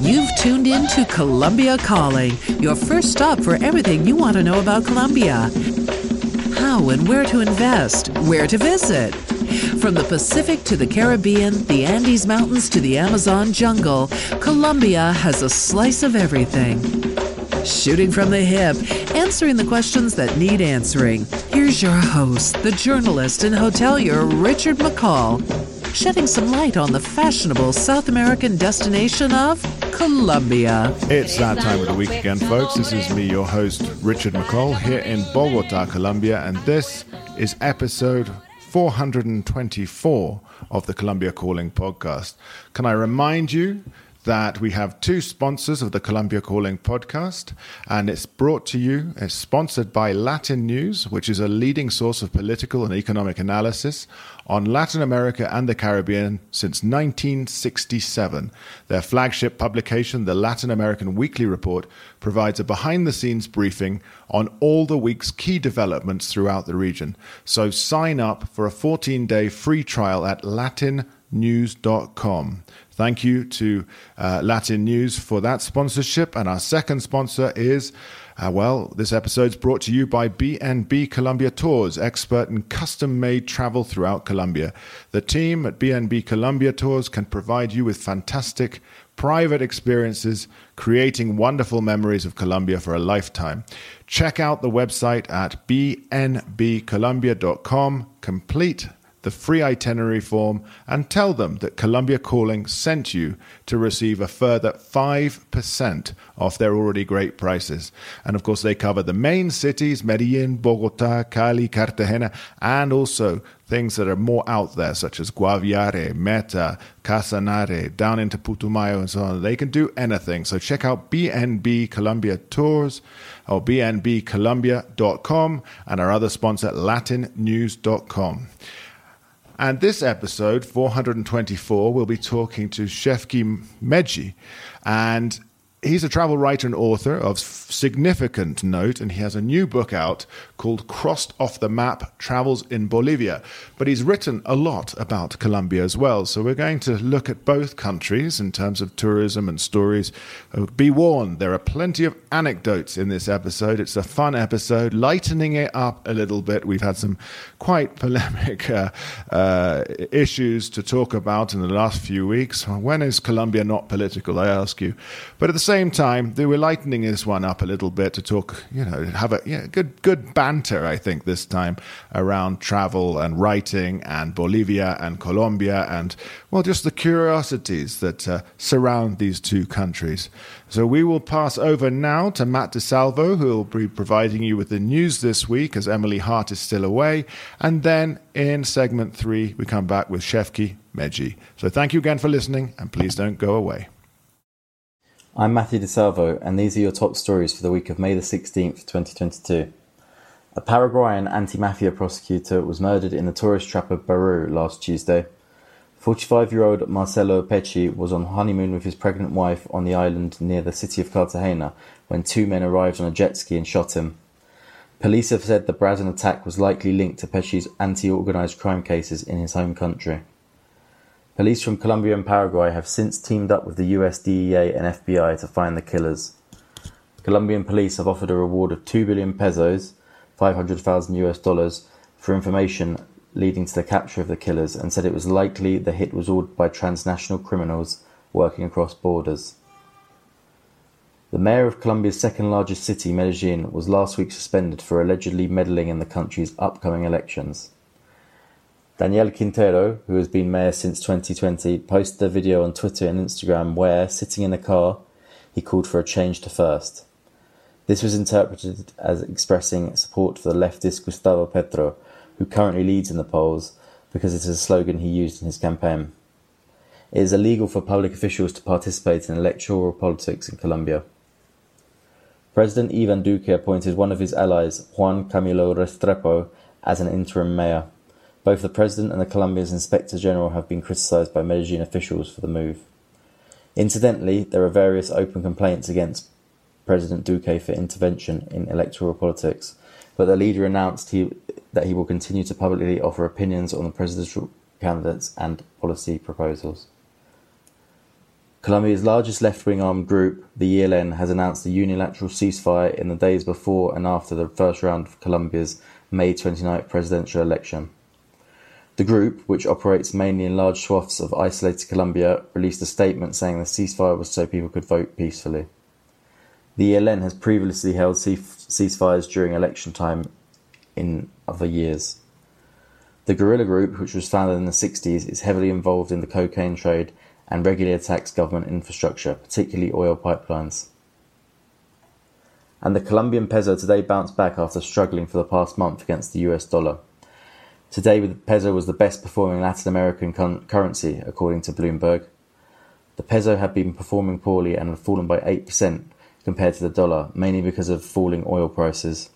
You've tuned in to Colombia Calling, your first stop for everything you want to know about Colombia. How and where to invest, where to visit. From the Pacific to the Caribbean, the Andes Mountains to the Amazon jungle, Colombia has a slice of everything. Shooting from the hip, answering the questions that need answering. Here's your host, the journalist and hotelier Richard McCall, shedding some light on the fashionable South American destination of Colombia. It's that time of the week again, folks. This is me, your host, Richard McCall, here in Bogota, Colombia, and this is episode 424 of the Colombia Calling podcast. Can I remind you that we have two sponsors of the Colombia Calling podcast, and it's brought to you, it's sponsored by Latin News, which is a leading source of political and economic analysis on Latin America and the Caribbean since 1967. Their flagship publication, the Latin American Weekly Report, provides a behind the scenes briefing on all the week's key developments throughout the region. So sign up for a 14 day free trial at latinnews.com. Thank you to uh, Latin News for that sponsorship. And our second sponsor is, uh, well, this episode is brought to you by BNB Colombia Tours, expert in custom made travel throughout Colombia. The team at BNB Colombia Tours can provide you with fantastic private experiences, creating wonderful memories of Colombia for a lifetime. Check out the website at bnbcolombia.com, complete the free itinerary form and tell them that Colombia Calling sent you to receive a further 5% off their already great prices. And of course, they cover the main cities Medellin, Bogota, Cali, Cartagena, and also things that are more out there, such as Guaviare, Meta, Casanare, down into Putumayo, and so on. They can do anything. So check out BNB Colombia Tours or bnbcolombia.com and our other sponsor, latinnews.com. And this episode, 424, we'll be talking to Shafik Meghji. And he's a travel writer and author of significant note, and he has a new book out called Crossed Off the Map Travels in Bolivia. But he's written a lot about Colombia as well. So we're going to look at both countries in terms of tourism and stories. Uh, be warned, there are plenty of anecdotes in this episode. It's a fun episode, lightening it up a little bit. We've had some quite polemic uh, uh, issues to talk about in the last few weeks. When is Colombia not political, I ask you? But at the same time, they were lightening this one up a little bit to talk, you know, have a good, good banter, I think, this time around travel and writing and Bolivia and Colombia and, well, just the curiosities that uh, surround these two countries. So we will pass over now to Matt DeSalvo, who will be providing you with the news this week as Emily Hart is still away. And then in segment three, we come back with Shafik Meghji. So thank you again for listening, and please don't go away. I'm Matthew DeSalvo, and these are your top stories for the week of May the 16th, 2022. A Paraguayan anti mafia prosecutor was murdered in the tourist trap of Baru last Tuesday. 45 year old Marcelo Pecci was on honeymoon with his pregnant wife on the island near the city of Cartagena when two men arrived on a jet ski and shot him. Police have said the brazen attack was likely linked to Pecci's anti organized crime cases in his home country. Police from Colombia and Paraguay have since teamed up with the US DEA and FBI to find the killers. Colombian police have offered a reward of 2 billion pesos, 500,000 US dollars, for information leading to the capture of the killers and said it was likely the hit was ordered by transnational criminals working across borders. The mayor of Colombia's second largest city, Medellin, was last week suspended for allegedly meddling in the country's upcoming elections. Daniel Quintero, who has been mayor since 2020, posted a video on Twitter and Instagram where, sitting in a car, he called for a change to first. This was interpreted as expressing support for the leftist Gustavo Petro, who currently leads in the polls because it is a slogan he used in his campaign. It is illegal for public officials to participate in electoral politics in Colombia. President Ivan Duque appointed one of his allies, Juan Camilo Restrepo, as an interim mayor. Both the President and the Colombia's Inspector General have been criticized by Medellin officials for the move. Incidentally, there are various open complaints against President Duque for intervention in electoral politics, but the leader announced he, that he will continue to publicly offer opinions on the presidential, candidates and policy proposals. Colombia's largest left-wing armed group, the ELN, has announced a unilateral ceasefire in the days before and after the first round of Colombia's May 29 presidential election. The group, which operates mainly in large swaths of isolated Colombia, released a statement saying the ceasefire was so people could vote peacefully. The ELN has previously held ceasefires during election time in other years. The guerrilla group, which was founded in the 60s, is heavily involved in the cocaine trade and regularly attacks government infrastructure, particularly oil pipelines. And the Colombian peso today bounced back after struggling for the past month against the US dollar. Today, the peso was the best performing Latin American currency, according to Bloomberg. The peso had been performing poorly and had fallen by 8% compared to the dollar, mainly because of falling oil prices.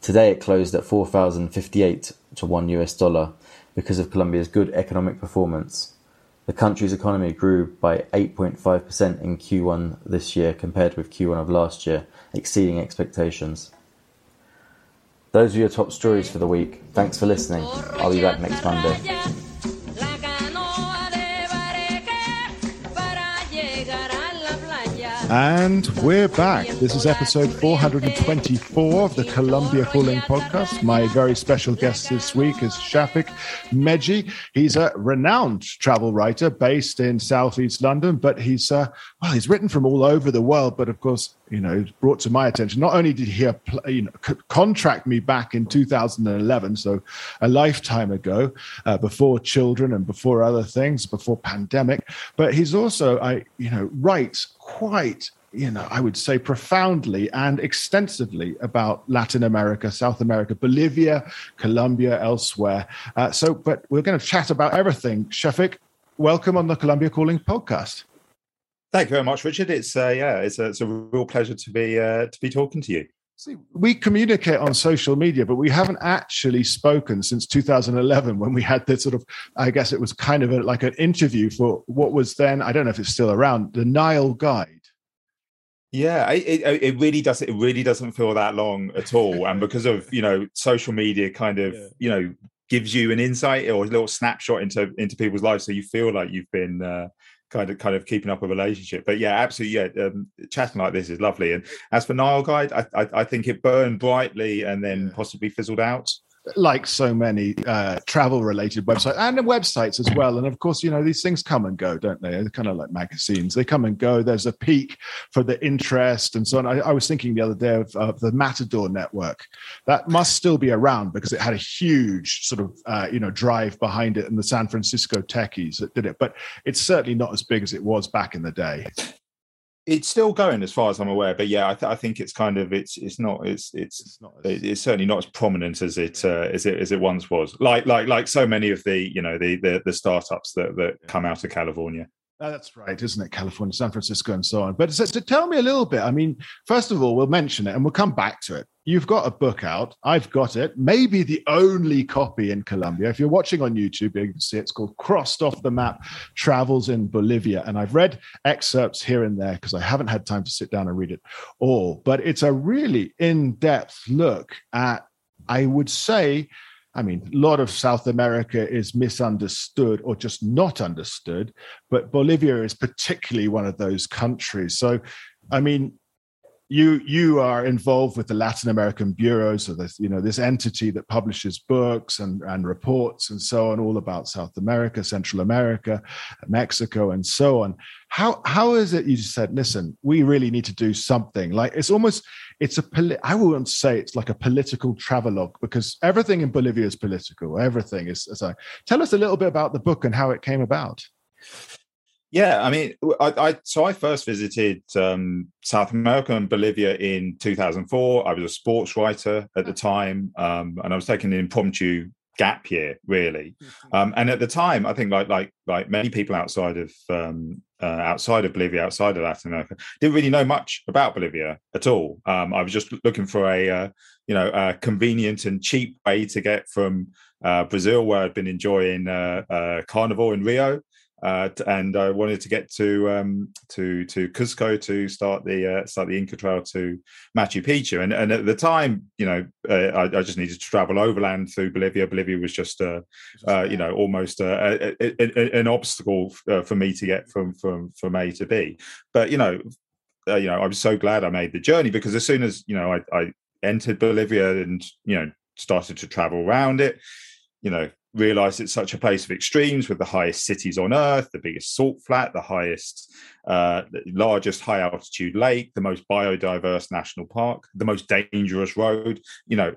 Today, it closed at 4,058 to 1 US dollar because of Colombia's good economic performance. The country's economy grew by 8.5% in Q1 this year compared with Q1 of last year, exceeding expectations. Those are your top stories for the week. Thanks for listening. I'll be back next Monday. And we're back. This is episode 424 of the Colombia Calling podcast. My very special guest this week is Shafik Meghji. He's a renowned travel writer based in Southeast London, but he's, uh, well, he's written from all over the world. But of course, you know, brought to my attention. Not only did he, you know, contract me back in 2011, so a lifetime ago, uh, before children and before other things, before pandemic, but he's also, I, you know, writes quite you know, I would say profoundly and extensively about Latin America, South America, Bolivia, Colombia, elsewhere. Uh, so, but we're going to chat about everything. Shafik, welcome on the Colombia Calling podcast. Thank you very much, Richard. It's uh, yeah, it's a, it's a real pleasure to be uh, to be talking to you. See, we communicate on social media, but we haven't actually spoken since 2011 when we had this sort of, I guess it was kind of a, like an interview for what was then, I don't know if it's still around, the Nile Guide. Yeah, it, it, it really does. It really doesn't feel that long at all, and because of you know social media, kind of yeah. you know gives you an insight or a little snapshot into into people's lives, so you feel like you've been uh, kind of kind of keeping up a relationship. But yeah, absolutely, yeah. Um, chatting like this is lovely. And as for Nile Guide, I, I, I think it burned brightly and then yeah. possibly fizzled out like so many uh, travel related websites and websites as well. And of course, you know, these things come and go, don't they? They're kind of like magazines. They come and go. There's a peak for the interest and so on. I, I was thinking the other day of, of, the Matador network. That must still be around because it had a huge sort of, uh, you know, drive behind it and the San Francisco techies that did it. But it's certainly not as big as it was back in the day it's still going as far as I'm aware, but yeah, I, th- I think it's kind of it's it's not it's it's it's, not as, it's certainly not as prominent as it uh, as it as it once was. Like like like so many of the you know the the, the startups that that come out of California. Oh, that's right, isn't it? California, San Francisco, and so on. But so, to tell me a little bit, I mean, first of all, we'll mention it and we'll come back to it. You've got a book out. I've got it. Maybe the only copy in Colombia. If you're watching on YouTube, you can see it's called Crossed Off the Map Travels in Bolivia. And I've read excerpts here and there because I haven't had time to sit down and read it all. But it's a really in depth look at, I would say, I mean, a lot of South America is misunderstood or just not understood, but Bolivia is particularly one of those countries. So, I mean, you you are involved with the Latin American Bureau, so this you know this entity that publishes books and and reports and so on, all about South America, Central America, Mexico, and so on. How how is it you said, listen, we really need to do something? Like it's almost it's a poli- I wouldn't say it's like a political travelogue because everything in Bolivia is political. Everything is. As I tell us a little bit about the book and how it came about. Yeah, I mean, I, I so I first visited um, South America and Bolivia in 2004. I was a sports writer at the time, um, and I was taking an impromptu gap year, really. Mm-hmm. Um, and at the time, I think like like like many people outside of um, uh, outside of Bolivia, outside of Latin America, didn't really know much about Bolivia at all. Um, I was just looking for a uh, you know a convenient and cheap way to get from uh, Brazil, where I'd been enjoying uh, uh, Carnival in Rio uh, and I wanted to get to um, to to Cuzco to start the uh, start the Inca Trail to Machu Picchu. And and at the time, you know, uh, I, I, just needed to travel overland through Bolivia. Bolivia was just uh, uh, you know almost a, a, a, an obstacle uh, for me to get from from from A to B. But you know, you know, I was so glad I made the journey because as soon as you know I, I entered Bolivia and you know started to travel around it, you know realized it's such a place of extremes with the highest cities on earth, the biggest salt flat, the highest, uh, largest high altitude lake, the most biodiverse national park, the most dangerous road, you know,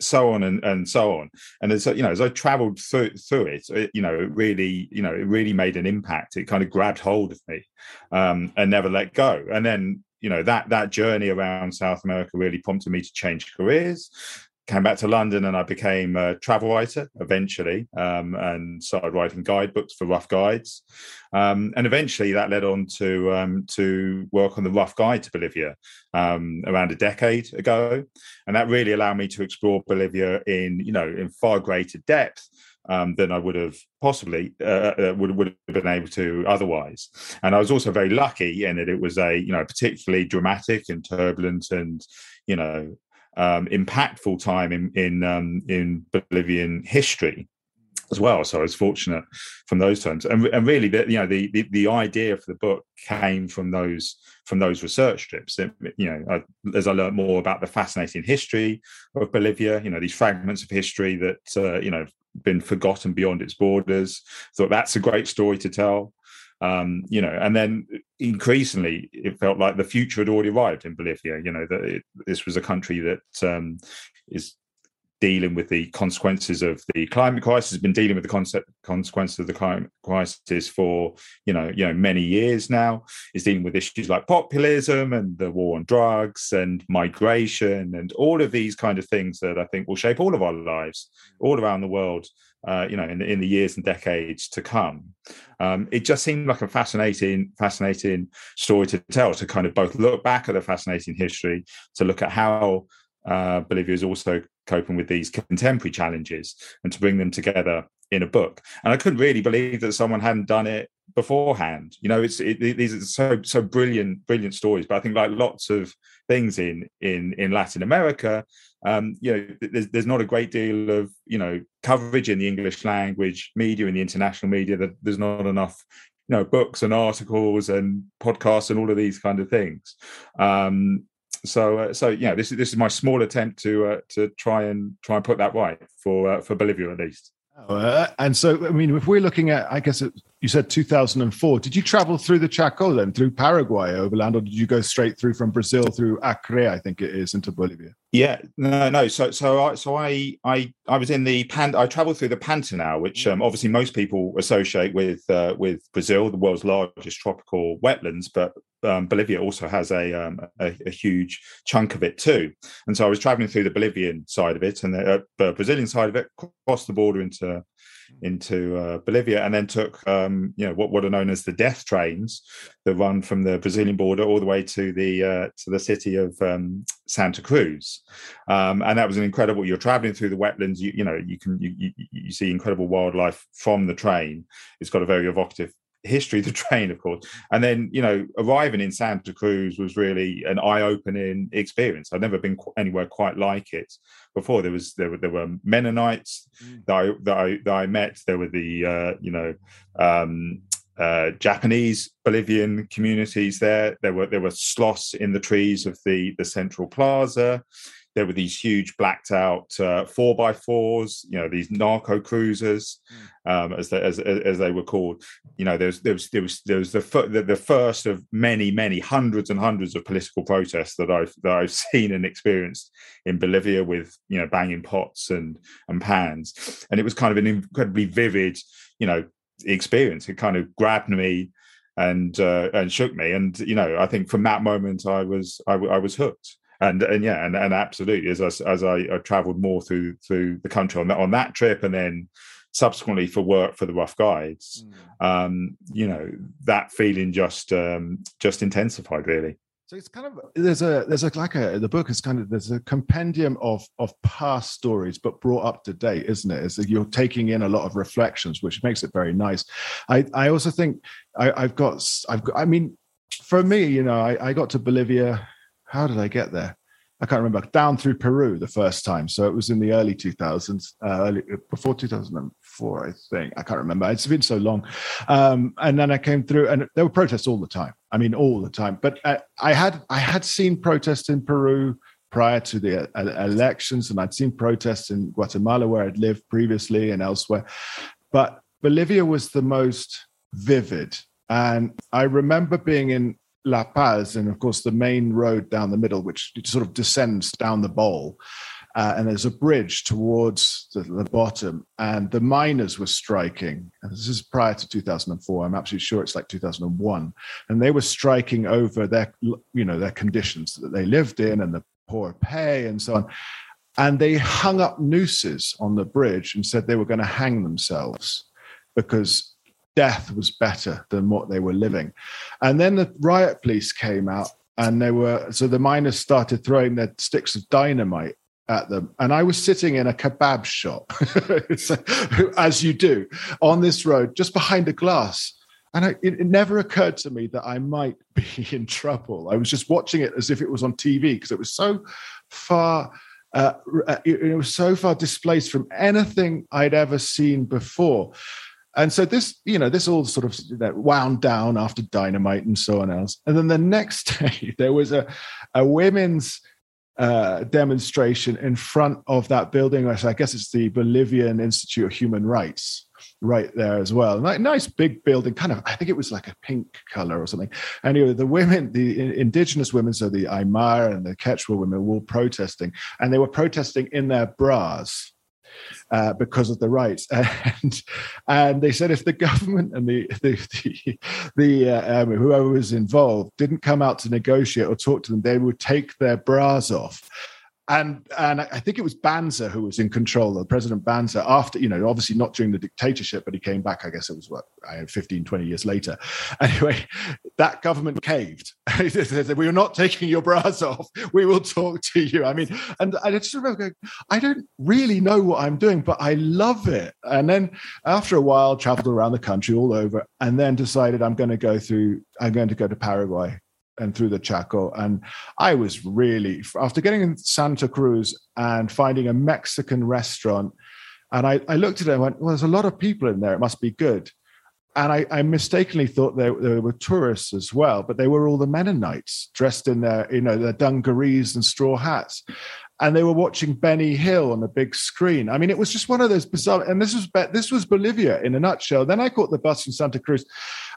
so on and, and so on. And as you know, as I traveled through through it, it, you know, it really, you know, it really made an impact. It kind of grabbed hold of me um, and never let go. And then you know that that journey around South America really prompted me to change careers came back to London and I became a travel writer eventually um, and started writing guidebooks for Rough Guides. Um, and eventually that led on to, um, to work on the Rough Guide to Bolivia um, around a decade ago. And that really allowed me to explore Bolivia in, you know, in far greater depth. Um, than I would have possibly uh, uh, would would have been able to otherwise. And I was also very lucky in that it was a you know particularly dramatic and turbulent and you know um, impactful time in in um, in Bolivian history as well. So I was fortunate from those terms, and, and really, the, you know, the, the, the idea for the book came from those from those research trips. It, you know, I, as I learned more about the fascinating history of Bolivia, you know, these fragments of history that uh, you know been forgotten beyond its borders. Thought that's a great story to tell um, you know, and then increasingly it felt like the future had already arrived in Bolivia. You know, that it, this was a country that um, is dealing with the consequences of the climate crisis, has been dealing with the concept, consequences of the climate crisis for you know you know many years now. Is dealing with issues like populism and the war on drugs and migration and all of these kind of things that I think will shape all of our lives all around the world uh, you know, in the, in the years and decades to come. Um, it just seemed like a fascinating, fascinating story to tell. To kind of both look back at the fascinating history, to look at how uh, Bolivia is also coping with these contemporary challenges, and to bring them together in a book. And I couldn't really believe that someone hadn't done it beforehand. You know, it's it, these are so so brilliant, brilliant stories. But I think like lots of things in in in Latin America, um, you know, there's there's not a great deal of you know coverage in the English language media and the international media. That there's not enough you know books and articles and podcasts and all of these kind of things. Um, so uh, so yeah, this is this is my small attempt to uh, to try and try and put that right for uh, for Bolivia at least. Uh, and so, I mean, if we're looking at, I guess you said 2004. Did you travel through the Chaco then, through Paraguay overland, or did you go straight through from Brazil through Acre, I think it is, into Bolivia? Yeah, no, no. So, so I, so I, I, I was in the pan. I travelled through the Pantanal, which um, obviously most people associate with uh, with Brazil, the world's largest tropical wetlands, but um, Bolivia also has a, um, a, a huge chunk of it too. And so I was traveling through the Bolivian side of it and the uh, Brazilian side of it, crossed the border into into uh, Bolivia, and then took um, you know what, what are known as the death trains that run from the Brazilian border all the way to the uh, to the city of um, Santa Cruz, um, and that was an incredible. You're traveling through the wetlands. You, you know you can you, you, you see incredible wildlife from the train. It's got a very evocative history of the train, of course. And then, you know, arriving in Santa Cruz was really an eye-opening experience. I'd never been anywhere quite like it before. There was there were there were Mennonites mm. that I that I that I met. There were the uh, you know um, uh, Japanese Bolivian communities there. There were there were sloths in the trees of the the central plaza there were these huge blacked out uh, four by fours, you know, these narco cruisers, mm. um, as, they, as as they were called. You know, there was there was there was there was the, the, the first of many many hundreds and hundreds of political protests that I've that I've seen and experienced in Bolivia with you know banging pots and and pans, and it was kind of an incredibly vivid, you know, experience. It kind of grabbed me and uh, and shook me, and you know, I think from that moment I was I, I was hooked and and yeah, and, and absolutely, as I, as I, I travelled more through through the country on that on that trip, and then subsequently for work for the Rough Guides, mm. um, you know, that feeling just um, just intensified really. So it's kind of there's a there's a like a the book is kind of there's a compendium of of past stories but brought up to date, isn't it? It's like you're taking in a lot of reflections, which makes it very nice. I I also think I, I've got I've got I mean for me, you know, I, I got to Bolivia. How did I get there? I can't remember. Down through Peru the first time, so it was in the early 2000s, uh, early, before 2004, I think. I can't remember. It's been so long. Um, and then I came through, and there were protests all the time. I mean, all the time. But uh, I had I had seen protests in Peru prior to the uh, elections, and I'd seen protests in Guatemala where I'd lived previously and elsewhere. But Bolivia was the most vivid. And I remember being in La Paz, and of course the main road down the middle, which sort of descends down the bowl. Uh, and there's a bridge towards the, the, bottom, and the miners were striking. And this is prior to 2004. I'm absolutely sure it's like 2001, and they were striking over their, you know, their conditions that they lived in and the poor pay and so on. And they hung up nooses on the bridge and said they were going to hang themselves because death was better than what they were living. And then the riot police came out and they were so the miners started throwing their sticks of dynamite at them. And i was sitting in a kebab shop as you do on this road just behind a glass. And I, it, it, never occurred to me that i might be in trouble. I was just watching it as if it was on tv because it was so far uh, it, it was so far displaced from anything i'd ever seen before and so this, you know, this all sort of wound down after Dynamite and so on else. And then the next day, there was a, a women's uh, demonstration in front of that building. I guess it's the Bolivian Institute of Human Rights right there as well. Nice big building, kind of, I think it was like a pink color or something. Anyway, the women, the indigenous women, so the Aymara and the Quechua women were protesting, and they were protesting in their bras uh, because of the rights. And and they said if the government and the the the, the uh, um, whoever was involved didn't come out to negotiate or talk to them, they would take their bras off and and I think it was Banzer who was in control, President Banzer, after, you know, obviously not during the dictatorship, but he came back, I guess it was what, 15, 20 years later. Anyway, that government caved. we are not taking your bras off. We will talk to you. I mean, and I just remember going, I don't really know what I'm doing, but I love it. And then after a while, traveled around the country all over, and then decided I'm going to go through, I'm going to go to Paraguay and through the Chaco. And I was really, after getting in Santa Cruz and finding a Mexican restaurant, and I, I looked at it and went, well, there's a lot of people in there. It must be good. And I, I mistakenly thought there, there, were tourists as well, but they were all the Mennonites dressed in their, you know, their dungarees and straw hats. And they were watching Benny Hill on the big screen. I mean, it was just one of those bizarre. And this was this was Bolivia in a nutshell. Then I caught the bus from Santa Cruz,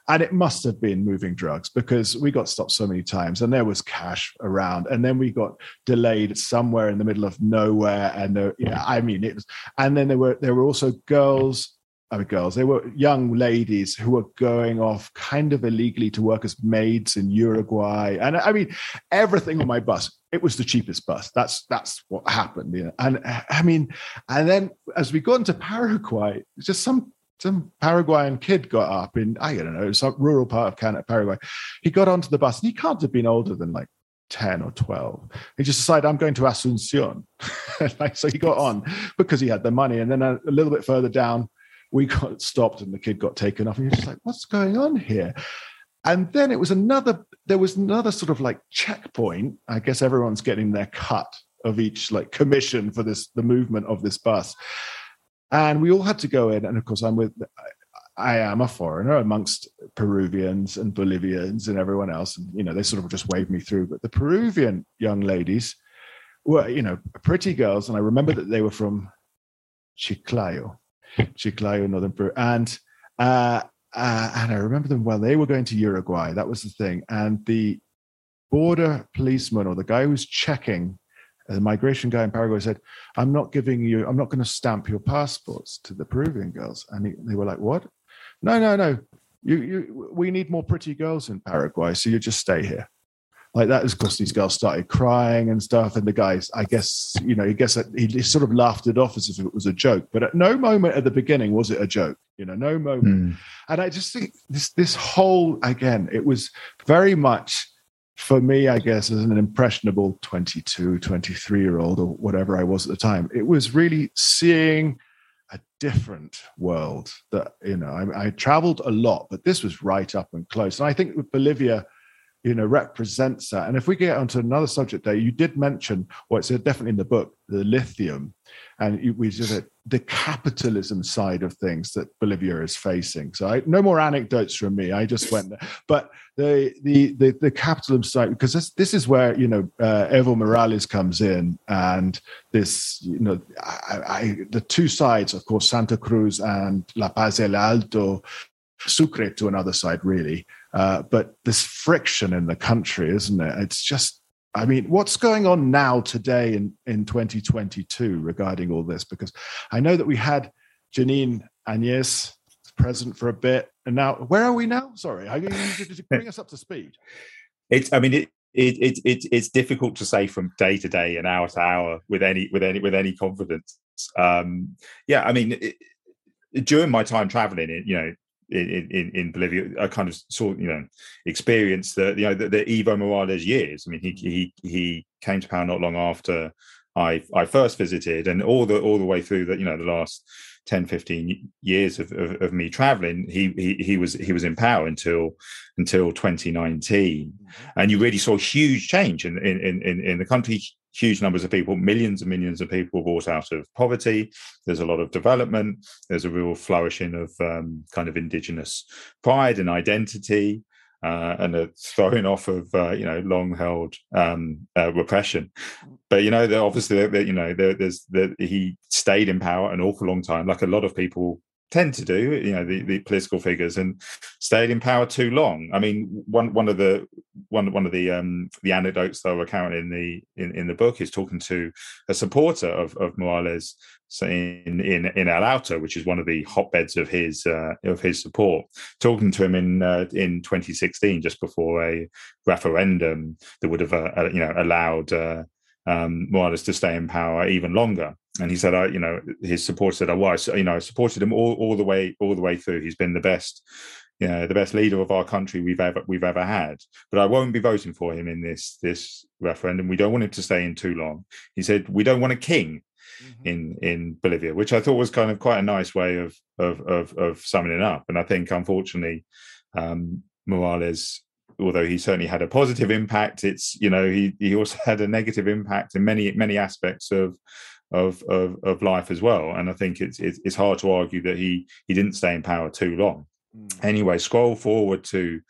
and it must have been moving drugs because we got stopped so many times and there was cash around and then we got delayed somewhere in the middle of nowhere and there, yeah i mean it was and then there were there were also girls I mean, girls, they were young ladies who were going off kind of illegally to work as maids in Uruguay. And I mean, everything on my bus, it was the cheapest bus. That's that's what happened. You know? And I mean, and then as we got into Paraguay, just some some Paraguayan kid got up in, I don't know, some rural part of Canada, Paraguay. He got onto the bus and he can't have been older than like 10 or 12. He just decided, I'm going to Asuncion. like, so he got on because he had the money. And then a, a, little bit further down, we got stopped and the kid got taken off. And you're just like, what's going on here? And then it was another, there was another sort of like checkpoint. I guess everyone's getting their cut of each like commission for this, the movement of this bus and we all had to go in. And of course, I'm with. I am a foreigner amongst Peruvians and Bolivians and everyone else, and you know they sort of just waved me through. But the Peruvian young ladies were, you know, pretty girls, and I remember that they were from Chiclayo, Chiclayo, northern Peru, and uh, uh, and I remember them well. They were going to Uruguay. That was the thing, and the border policeman or the guy who was checking the migration guy in Paraguay said, I'm not giving you, I'm not going to stamp your passports to the Peruvian girls. And he, they were like, What? No, no, no. You, you, we need more pretty girls in Paraguay, so you just stay here. Like that, of course, these girls started crying and stuff. And the guys, I guess, you know, he guess he, he sort of laughed it off as if it was a joke. But at no moment at the beginning was it a joke. You know, no moment. Mm. And I just think this this whole again, it was very much for me, I guess, as an impressionable 22, 23 year old, or whatever I was at the time, it was really seeing a different world that, you know, I, I traveled a lot, but this was right up and close. And I think Bolivia you know represents that and if we get onto another subject there you did mention well it's definitely in the book the lithium and we said the capitalism side of things that bolivia is facing. So I, no more anecdotes from me. I just went there. But the the the, the capitalism side because this this is where you know uh, evo morales comes in and this you know I, I, the two sides of course santa cruz and la paz el alto sucre to another side really. Uh, but this friction in the country, isn't it? It's just, I mean, what's going on now today in, in 2022 regarding all this? Because I know that we had Jeanine Áñez present for a bit, and now where are we now? Sorry, mean, bring us up to speed. It's, I mean, it, it, it, it, it's difficult to say from day to day and hour to hour with any with any with any confidence. Um, yeah, I mean, it, during my time traveling, you know, in, in, in Bolivia, I kind of saw, you know, experienced the, you know, the, the Evo Morales years. I mean, he, he, he came to power not long after I, I first visited and all the, all the way through that, you know, the last 10, 15 years of, of, of me traveling, he, he, he was, he was in power until, until 2019. Mm-hmm. And you really saw huge change in, in, in, in the country, huge numbers of people, millions and millions of people brought out of poverty. There's a lot of development. There's a real flourishing of um, kind of indigenous pride and identity. Uh, and a throwing off of uh, you know long held um, uh, repression, but you know obviously you know there's that he stayed in power an awful long time, like a lot of people tend to do, you know, the, the political figures and stayed in power too long. I mean, one one of the one one of the um, the anecdotes that I recount in the in, in the book is talking to a supporter of, of Morales in in in El Alto, which is one of the hotbeds of his uh, of his support. Talking to him in uh, in 2016, just before a referendum that would have uh, you know allowed uh, um, Morales to stay in power even longer and he said, I, you know, his support said, I was, you know, I supported him all, all the way, all the way through. He's been the best, you know, the best leader of our country we've ever we've ever had. But I won't be voting for him in this this referendum. We don't want him to stay in too long. He said, we don't want a king mm-hmm. in in Bolivia, which I thought was kind of quite a nice way of of of, of summing it up. And I think, unfortunately, um, Morales although he certainly had a positive impact it's you know he he also had a negative impact in many many aspects of of, of, of life as well. And I think it's, it's, hard to argue that he he didn't stay in power too long. Mm. Anyway, scroll forward to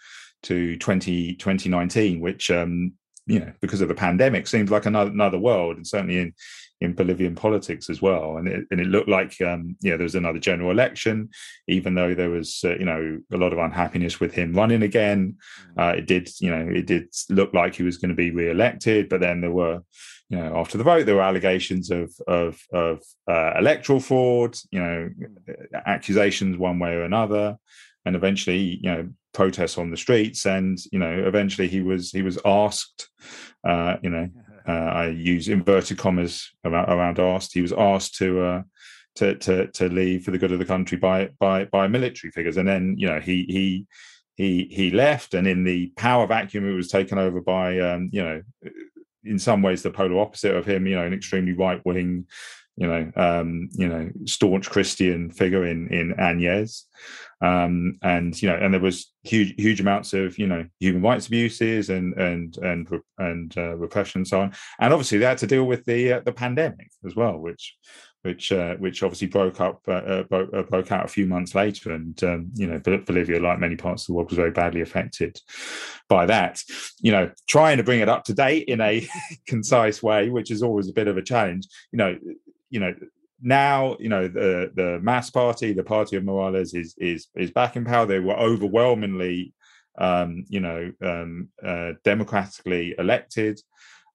to 20, 2019, which um, you know because of the pandemic seems like another another world, and certainly in in Bolivian politics as well. And it, and it looked like um, yeah there was another general election, even though there was uh, you know a lot of unhappiness with him running again. Mm. Uh, it did you know it did look like he was going to be re-elected, but then there were you know, after the vote, there were allegations of of, of uh, electoral fraud, you know, accusations one way or another, and eventually, you know, protests on the streets, and you know, eventually he was he was asked, uh, you know, uh, I use inverted commas around, around asked. He was asked to. Uh, to, to to leave for the good of the country by by by military figures, and then you know he he he he left, and in the power vacuum, it was taken over by um, you know in some ways the polar opposite of him. You know, an extremely right wing, you know, um, you know, staunch Christian figure in in Áñez, um, and you know, and there was huge huge amounts of you know human rights abuses and and and and uh, repression and so on, and obviously they had to deal with the uh, the pandemic as well, which which uh, which obviously broke up uh, uh broke, uh, broke, out a few months later, and um, you know Bolivia, like many parts of the world, was very badly affected by that. You know, trying to bring it up to date in a concise way, which is always a bit of a challenge. You know, you know now you know the the MAS party, the party of Morales, is is is back in power. They were overwhelmingly, um, you know, um, uh, democratically elected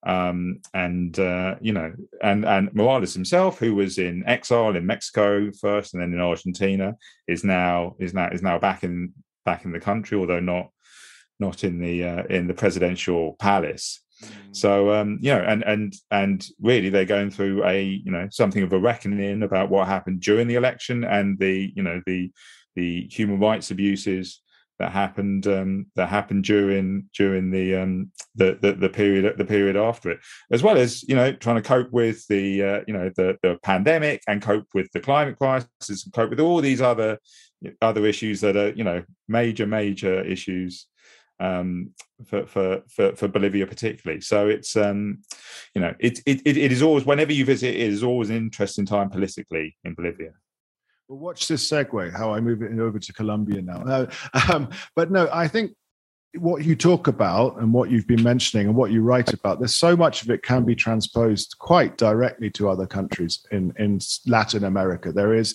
um, and uh, you know, and and Morales himself, who was in exile in Mexico first and then in Argentina, is now is now is now back in back in the country, although not not in the uh, in the presidential palace. Mm. So um, you know, and and and really, they're going through a you know something of a reckoning about what happened during the election and the you know the the human rights abuses that happened um, that happened during during the, um, the, the the period the period after it, as well as you know trying to cope with the uh, you know the the pandemic and cope with the climate crisis and cope with all these other other issues that are you know major major issues um, for, for for for Bolivia particularly. So it's um, you know it, it it is always whenever you visit, it is always an interesting time politically in Bolivia. Watch this segue, how I move it over to Colombia now. No, um, but no, I think what you talk about and what you've been mentioning and what you write about, there's so much of it can be transposed quite directly to other countries in, in Latin America. There is,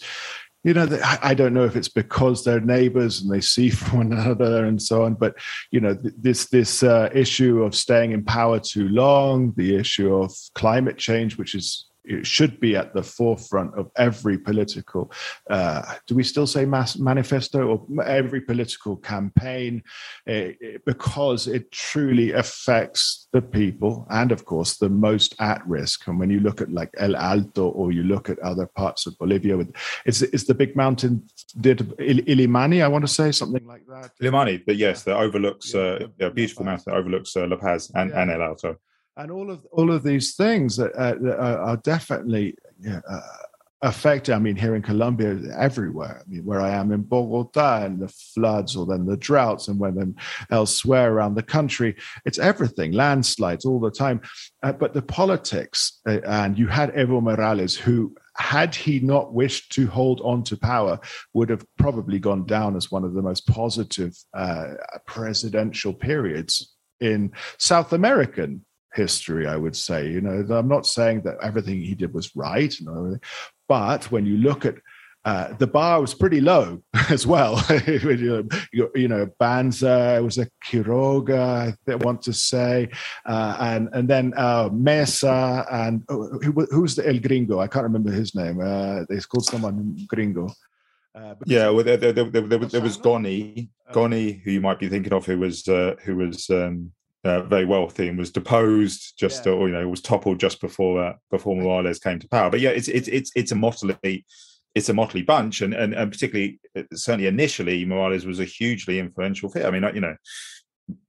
you know, I don't know if it's because they're neighbors and they see from one another and so on, but you know, this this uh, issue of staying in power too long, the issue of climate change, which is it should be at the forefront of every political uh, do we still say mass manifesto or every political campaign uh, because it truly affects the people and of course the most at risk and when you look at like el alto or you look at other parts of bolivia with it's, it's the big mountain did Illimani, I want to say something like that. Illimani, but yes, that overlooks yeah, uh, a beautiful mountain that overlooks uh, La Paz and, yeah. and El Alto and all of all of these things that, uh, are, definitely uh, affected. I mean, here in Colombia, everywhere. I mean, where I am in Bogota, and the floods, or then the droughts, and when then elsewhere around the country, it's everything, landslides all the time. Uh, but the politics, uh, and you had Evo Morales, who had he not wished to hold on to power, would have probably gone down as one of the most positive uh, presidential periods in South American history, I would say. You know, I'm not saying that everything he did was right, but when you look at uh, the bar was pretty low as well. you, know, Banzer was a Quiroga, I want to say, uh, and and then uh, Mesa and oh, who, who's the El Gringo? I can't remember his name. Uh, they called someone Gringo. Uh, yeah, well, there, there, there, there, there was Goni, Goni, who you might be thinking of, who was uh, who was um, uh, very wealthy and was deposed just yeah. or you know was toppled just before uh, before Morales came to power. But yeah, it's it's it's it's a motley it's a motley bunch, and and, and particularly uh, certainly initially Morales was a hugely influential figure. I mean, you know,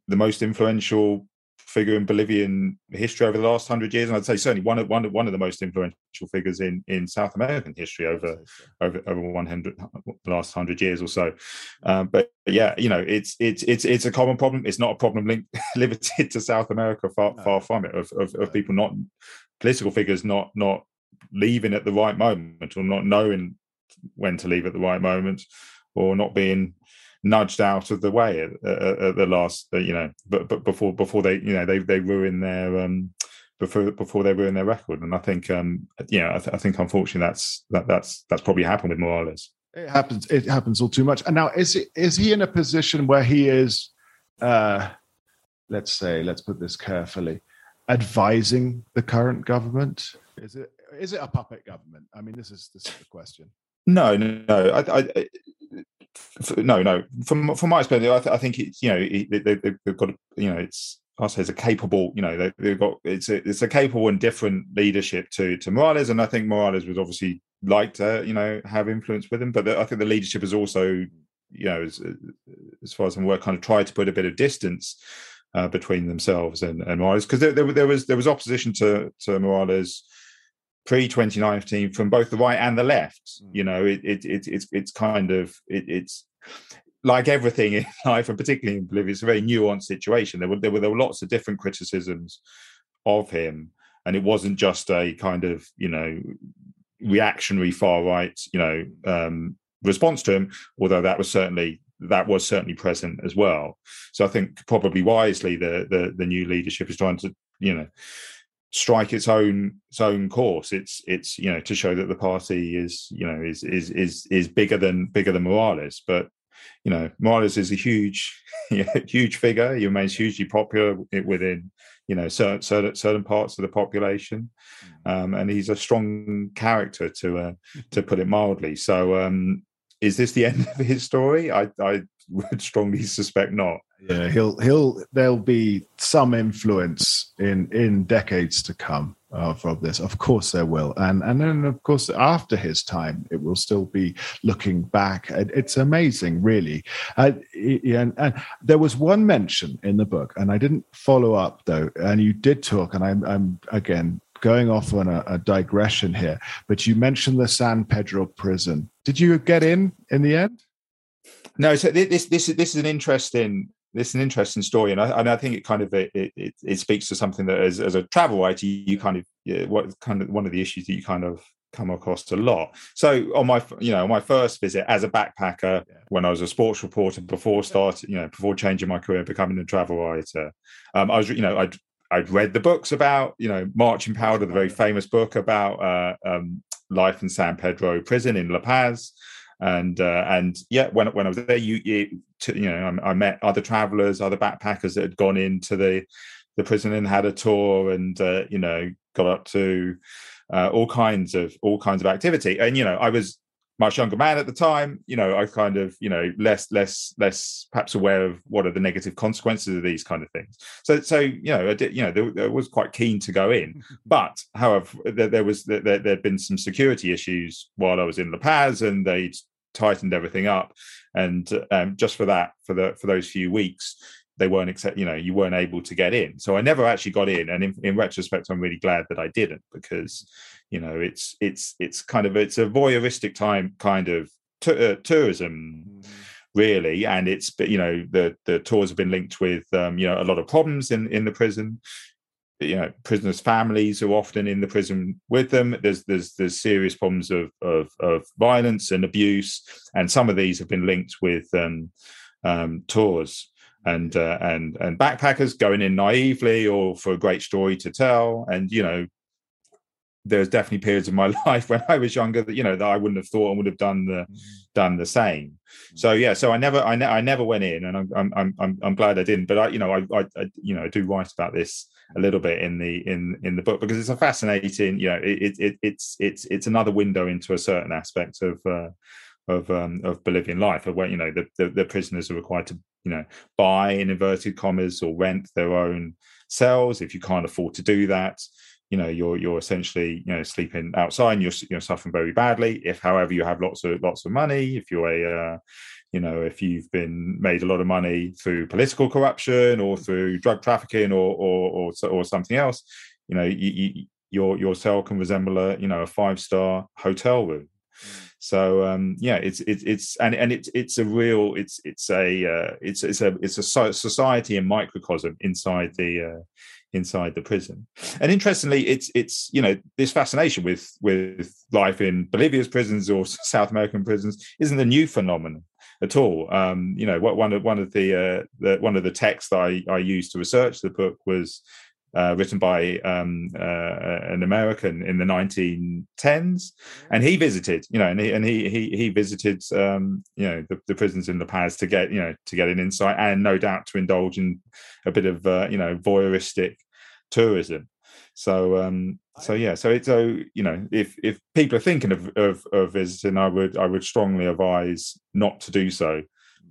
the most influential figure in Bolivian history over the last hundred years, and I'd say certainly one of one of one of the most influential figures in in South American history over over over one hundred last hundred years or so. Um, but yeah, you know, it's it's it's it's a common problem. It's not a problem linked limited to South America. Far no. far from it. Of, of, of people not political figures not not leaving at the right moment or not knowing when to leave at the right moment or not being nudged out of the way at, at, at the last, uh, you know, but but before before they, you know, they they ruin their um before before they ruin their record. And I think, um, yeah, I, th- I think unfortunately that's that that's that's probably happened with Morales. It happens. It happens all too much. And now, is it, is he in a position where he is, uh, let's say, let's put this carefully, advising the current government? Is it is it a puppet government? I mean, this is this is the question. No, no, no. I, I, no, no. From from my perspective, I, th- I think it's you know they, have got you know it's I say it's a capable you know they, have got it's a it's a capable and different leadership to to Morales, and I think Morales was obviously like to you know have influence with him, but the, I think the leadership is also you know as as far as I'm aware, kind of tried to put a bit of distance. Uh, between themselves and, and Morales, because there, there, there was there was opposition to to Morales pre 2019 from both the right and the left. Mm. You know, it, it, it, it's it's kind of it, it's like everything in life, and particularly in Bolivia, it's a very nuanced situation. There were there were, there were lots of different criticisms of him, and it wasn't just a kind of you know reactionary far right you know um, response to him, although that was certainly that was certainly present as well. So I think probably wisely the the, the new leadership is trying to you know strike its own its own course. It's it's you know to show that the party is you know is is is is bigger than bigger than Morales. But you know Morales is a huge huge figure. He remains hugely popular within you know certain certain, certain parts of the population, mm. um, and he's a strong character to uh, to put it mildly. So um, is this the end of his story? I I would strongly suspect not. Yeah, he'll he'll there'll be some influence in in decades to come uh, from this. Of course there will, and and then of course after his time, it will still be looking back. It's amazing, really. Uh, and, and there was one mention in the book, and I didn't follow up though. And you did talk, and I'm I'm again going off on a, a digression here, but you mentioned the San Pedro prison. Did you get in in the end? No, so this this this is an interesting this is an interesting story, and I, and I think it kind of it, it, it speaks to something that as, as a travel writer you kind of yeah, what kind of one of the issues that you kind of come across a lot. So on my you know on my first visit as a backpacker when I was a sports reporter before starting you know before changing my career becoming a travel writer, um, I was you know I'd I'd read the books about you know Marching Powder, the very famous book about uh, um, life in San Pedro prison in La Paz and uh, and yeah, when when I was there, you you, you know I, I, met other travelers, other backpackers that had gone into the the prison and had a tour, and uh, you know got up to uh, all kinds of all kinds of activity. And you know, I was much younger man at the time. You know, I kind of you know less less less perhaps aware of what are the negative consequences of these kind of things. So so you know I did you know there, I was quite keen to go in, but however there, there was there there'd been some security issues while I was in La Paz, and they'd tightened everything up, and um, just for that, for the for those few weeks, they weren't accept. You know, you weren't able to get in. So I never actually got in, and in, in retrospect, I'm really glad that I didn't because you know it's it's it's kind of it's a voyeuristic time kind of t- uh, tourism. Mm-hmm really and it's you know the the tours have been linked with um, you know a lot of problems in in the prison you know prisoners' families are often in the prison with them. There's there's there's serious problems of of, of violence and abuse, and some of these have been linked with um, um, tours and uh, and and backpackers going in naively or for a great story to tell. And you know, there's definitely periods of my life when I was younger that you know that I wouldn't have thought and would have done the mm-hmm. done the same. So yeah, so I never I, ne- I never went in, and I'm I'm I'm I'm glad I didn't. But I you know I, I, I you know I do write about this a little bit in the in in the book because it's a fascinating you know it, it it's it's it's another window into a certain aspect of uh, of um, of Bolivian life of where you know the, the, the prisoners are required to you know buy in inverted commas or rent their own cells. If you can't afford to do that you know you're you're essentially you know sleeping outside and you're you're suffering very badly. If however you have lots of lots of money if you're a uh, you know if you've been made a lot of money through political corruption or through drug trafficking or or or, or something else you know you, you, your your cell can resemble a you know a five star hotel room. Mm. so um yeah it's it's it's and and it's it's a real it's it's a uh, it's it's a it's a society and microcosm inside the uh, inside the prison. And interestingly it's it's you know this fascination with with life in bolivia's prisons or south american prisons isn't a new phenomenon at all. Um, you know, what one of one of the, uh, the one of the texts that I, I used to research the book was uh, written by um, uh, an American in the 1910s, and he visited, you know, and he and he he, he visited, um, you know, the, the, prisons in La Paz to get, you know, to get an insight, and no doubt to indulge in a bit of, uh, you know, voyeuristic tourism. So um, so yeah, so it's so you know if if people are thinking of, of of visiting, I would I would strongly advise not to do so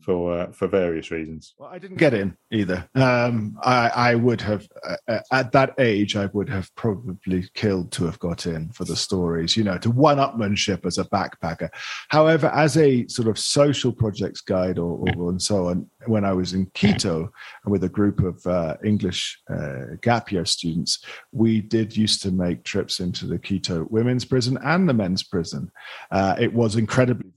for uh, for various reasons. Well, I didn't get in either. Um, I, I would have uh, uh, at that age, I would have probably killed to have got in for the stories. You know, to one-upmanship as a backpacker. However, as a sort of social projects guide or, or and so on, when I was in Quito with a group of uh, English uh, gap year students, we did used to make trips into the Quito women's prison and the men's prison. Uh, it was incredibly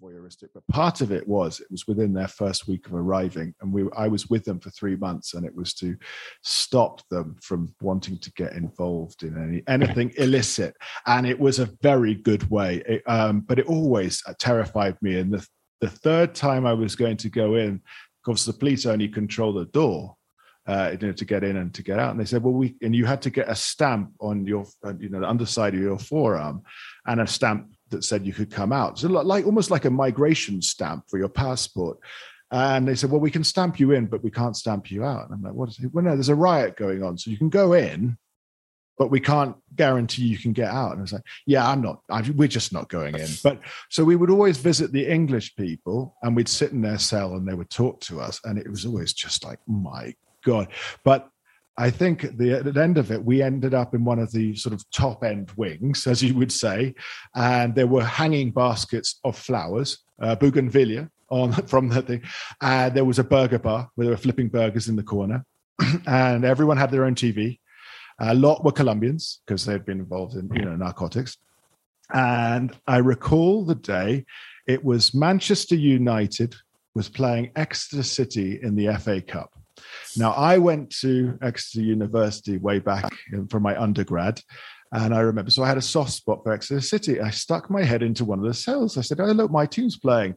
but part of it was it was within their first week of arriving, and we I was with them for three months, and it was to stop them from wanting to get involved in any anything illicit, and it was a very good way. It, um, but it always uh, terrified me, and the the third time I was going to go in, because the police only control the door. Uh, you know, to get in and to get out. And they said, well, we and you had to get a stamp on your, uh, you know, the underside of your forearm, and a stamp that said you could come out. So like almost like a migration stamp for your passport. And they said, well, we can stamp you in, but we can't stamp you out. And I'm like, what is it? Well, no, there's a riot going on. So you can go in, but we can't guarantee you can get out. And I was like, yeah, I'm not, I, we're just not going in. But so we would always visit the English people and we'd sit in their cell and they would talk to us. And it was always just like, my God. But I think at the, at the end of it, we ended up in one of the sort of top end wings, as you would say, and there were hanging baskets of flowers, uh, bougainvillea on from the thing. And there was a burger bar where they were flipping burgers in the corner, and everyone had their own TV. A lot were Colombians because they'd been involved in you know narcotics. And I recall the day it was Manchester United was playing Exeter City in the FA Cup now, I went to Exeter University way back for my undergrad. And I remember, so I had a soft spot for Exeter City. I stuck my head into one of the cells. I said, Oh, look, my team's playing.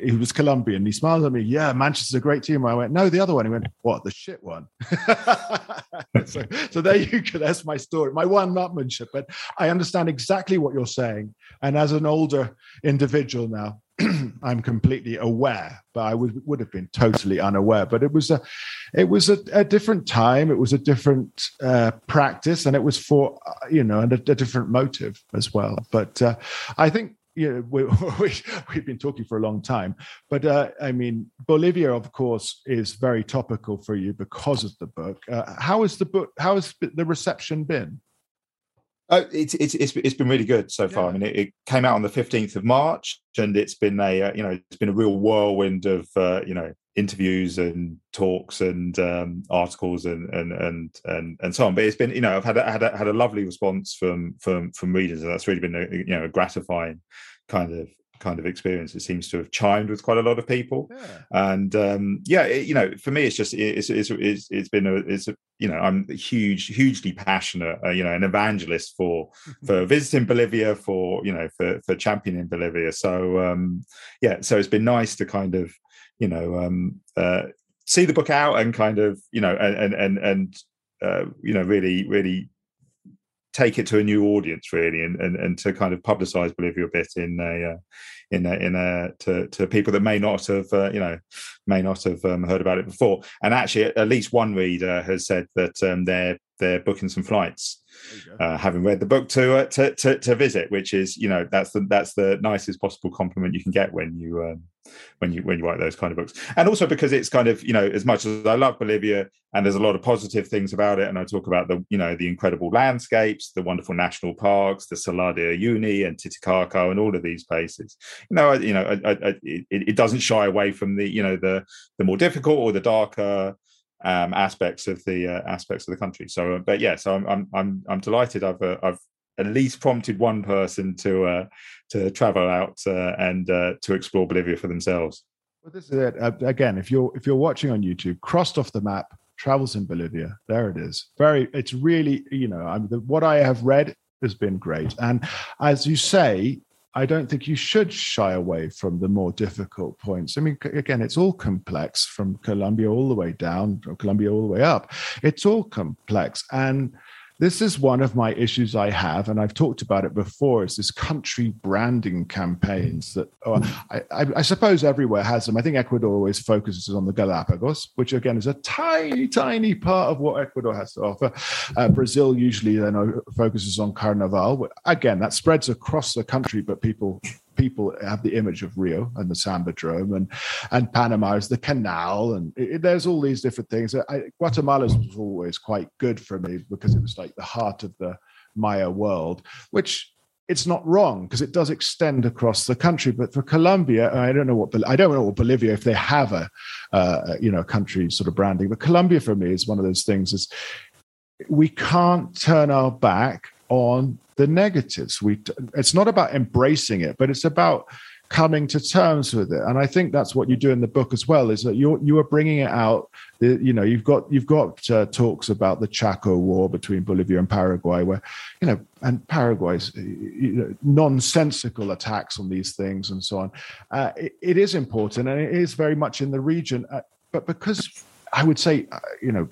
He was Colombian. He smiled at me. Yeah, Manchester's a great team. I went, No, the other one. He went, What? The shit one. so, so there you go. That's my story, my one upmanship. But I understand exactly what you're saying. And as an older individual now, I'm completely aware, but I would would have been totally unaware. But it was a, it was a, a different time. It was a different uh, practice, and it was for uh, you know, and a, a, different motive as well. But uh, I think you know we, we we've been talking for a long time. But uh, I mean, Bolivia, of course, is very topical for you because of the book. Uh, how has the book? How has the reception been? Oh, it's it's it's it's been really good so far. Yeah. I mean, it, it, came out on the fifteenth of March, and it's been a uh, you know it's been a real whirlwind of uh, you know interviews and talks and um, articles and, and and and and so on. But it's been you know I've had a, had a, had a lovely response from from from readers, and that's really been a, you know a gratifying kind of kind of experience. It seems to have chimed with quite a lot of people, yeah. and um, yeah, it, you know, for me, it's just it's it's it's, it's been a it's a, you know I'm huge hugely passionate, uh, you know, an evangelist for for visiting Bolivia, for you know for for championing Bolivia. So um, yeah, so it's been nice to kind of you know um, uh, see the book out and kind of you know and and and uh, you know really really take it to a new audience really and, and, and to kind of publicize Bolivia a bit in a uh, in a, in a to, to people that may not have uh, you know may not have um, heard about it before. And actually at least one reader has said that um, they're they're booking some flights uh, having read the book to, uh, to, to to visit which is you know that's the that's the nicest possible compliment you can get when you um, when you when you write those kind of books. And also because it's kind of you know as much as i love bolivia and there's a lot of positive things about it and i talk about the you know the incredible landscapes the wonderful national parks the salar de uyuni and titicaca and all of these places you know you know I, I, it, it doesn't shy away from the you know the the more difficult or the darker um, aspects of the uh, aspects of the country. So, uh, but yeah, so I'm I'm I'm, I'm delighted. I've uh, I've at least prompted one person to uh, to travel out uh, and uh, to explore Bolivia for themselves. Well, this is it. Again, if you're if you're watching on YouTube, crossed off the map, travels in Bolivia. There it is. Very. It's really you know I'm the, what I have read has been great, and as you say. I don't think you should shy away from the more difficult points. I mean, again, it's all complex from Colombia all the way down, or Colombia all the way up. It's all complex. And this is one of my issues I have, and I've talked about it before. Is this country branding campaigns that oh, I, I, suppose everywhere has them. I think Ecuador always focuses on the Galapagos, which again is a tiny, tiny part of what Ecuador has to offer. Uh, Brazil usually then focuses on Carnival. Again, that spreads across the country, but people people have the image of Rio and the Sambadrome, and and Panama is the canal, and it, there's all these different things. I, Guatemala was always quite good for me because it was like the heart of the Maya world, which it's not wrong because it does extend across the country. But for Colombia, I don't know what I don't know what Bolivia if they have a uh, you know country sort of branding, but Colombia for me is one of those things is we can't turn our back on the negatives. We it's not about embracing it, but it's about coming to terms with it. And I think that's what you do in the book as well. Is that you you are bringing it out. You know, you've got you've got uh, talks about the Chaco War between Bolivia and Paraguay, where you know, and Paraguay's you know, nonsensical attacks on these things and so on. Uh, it, it is important, and it is very much in the region. Uh, but because I would say, uh, you know,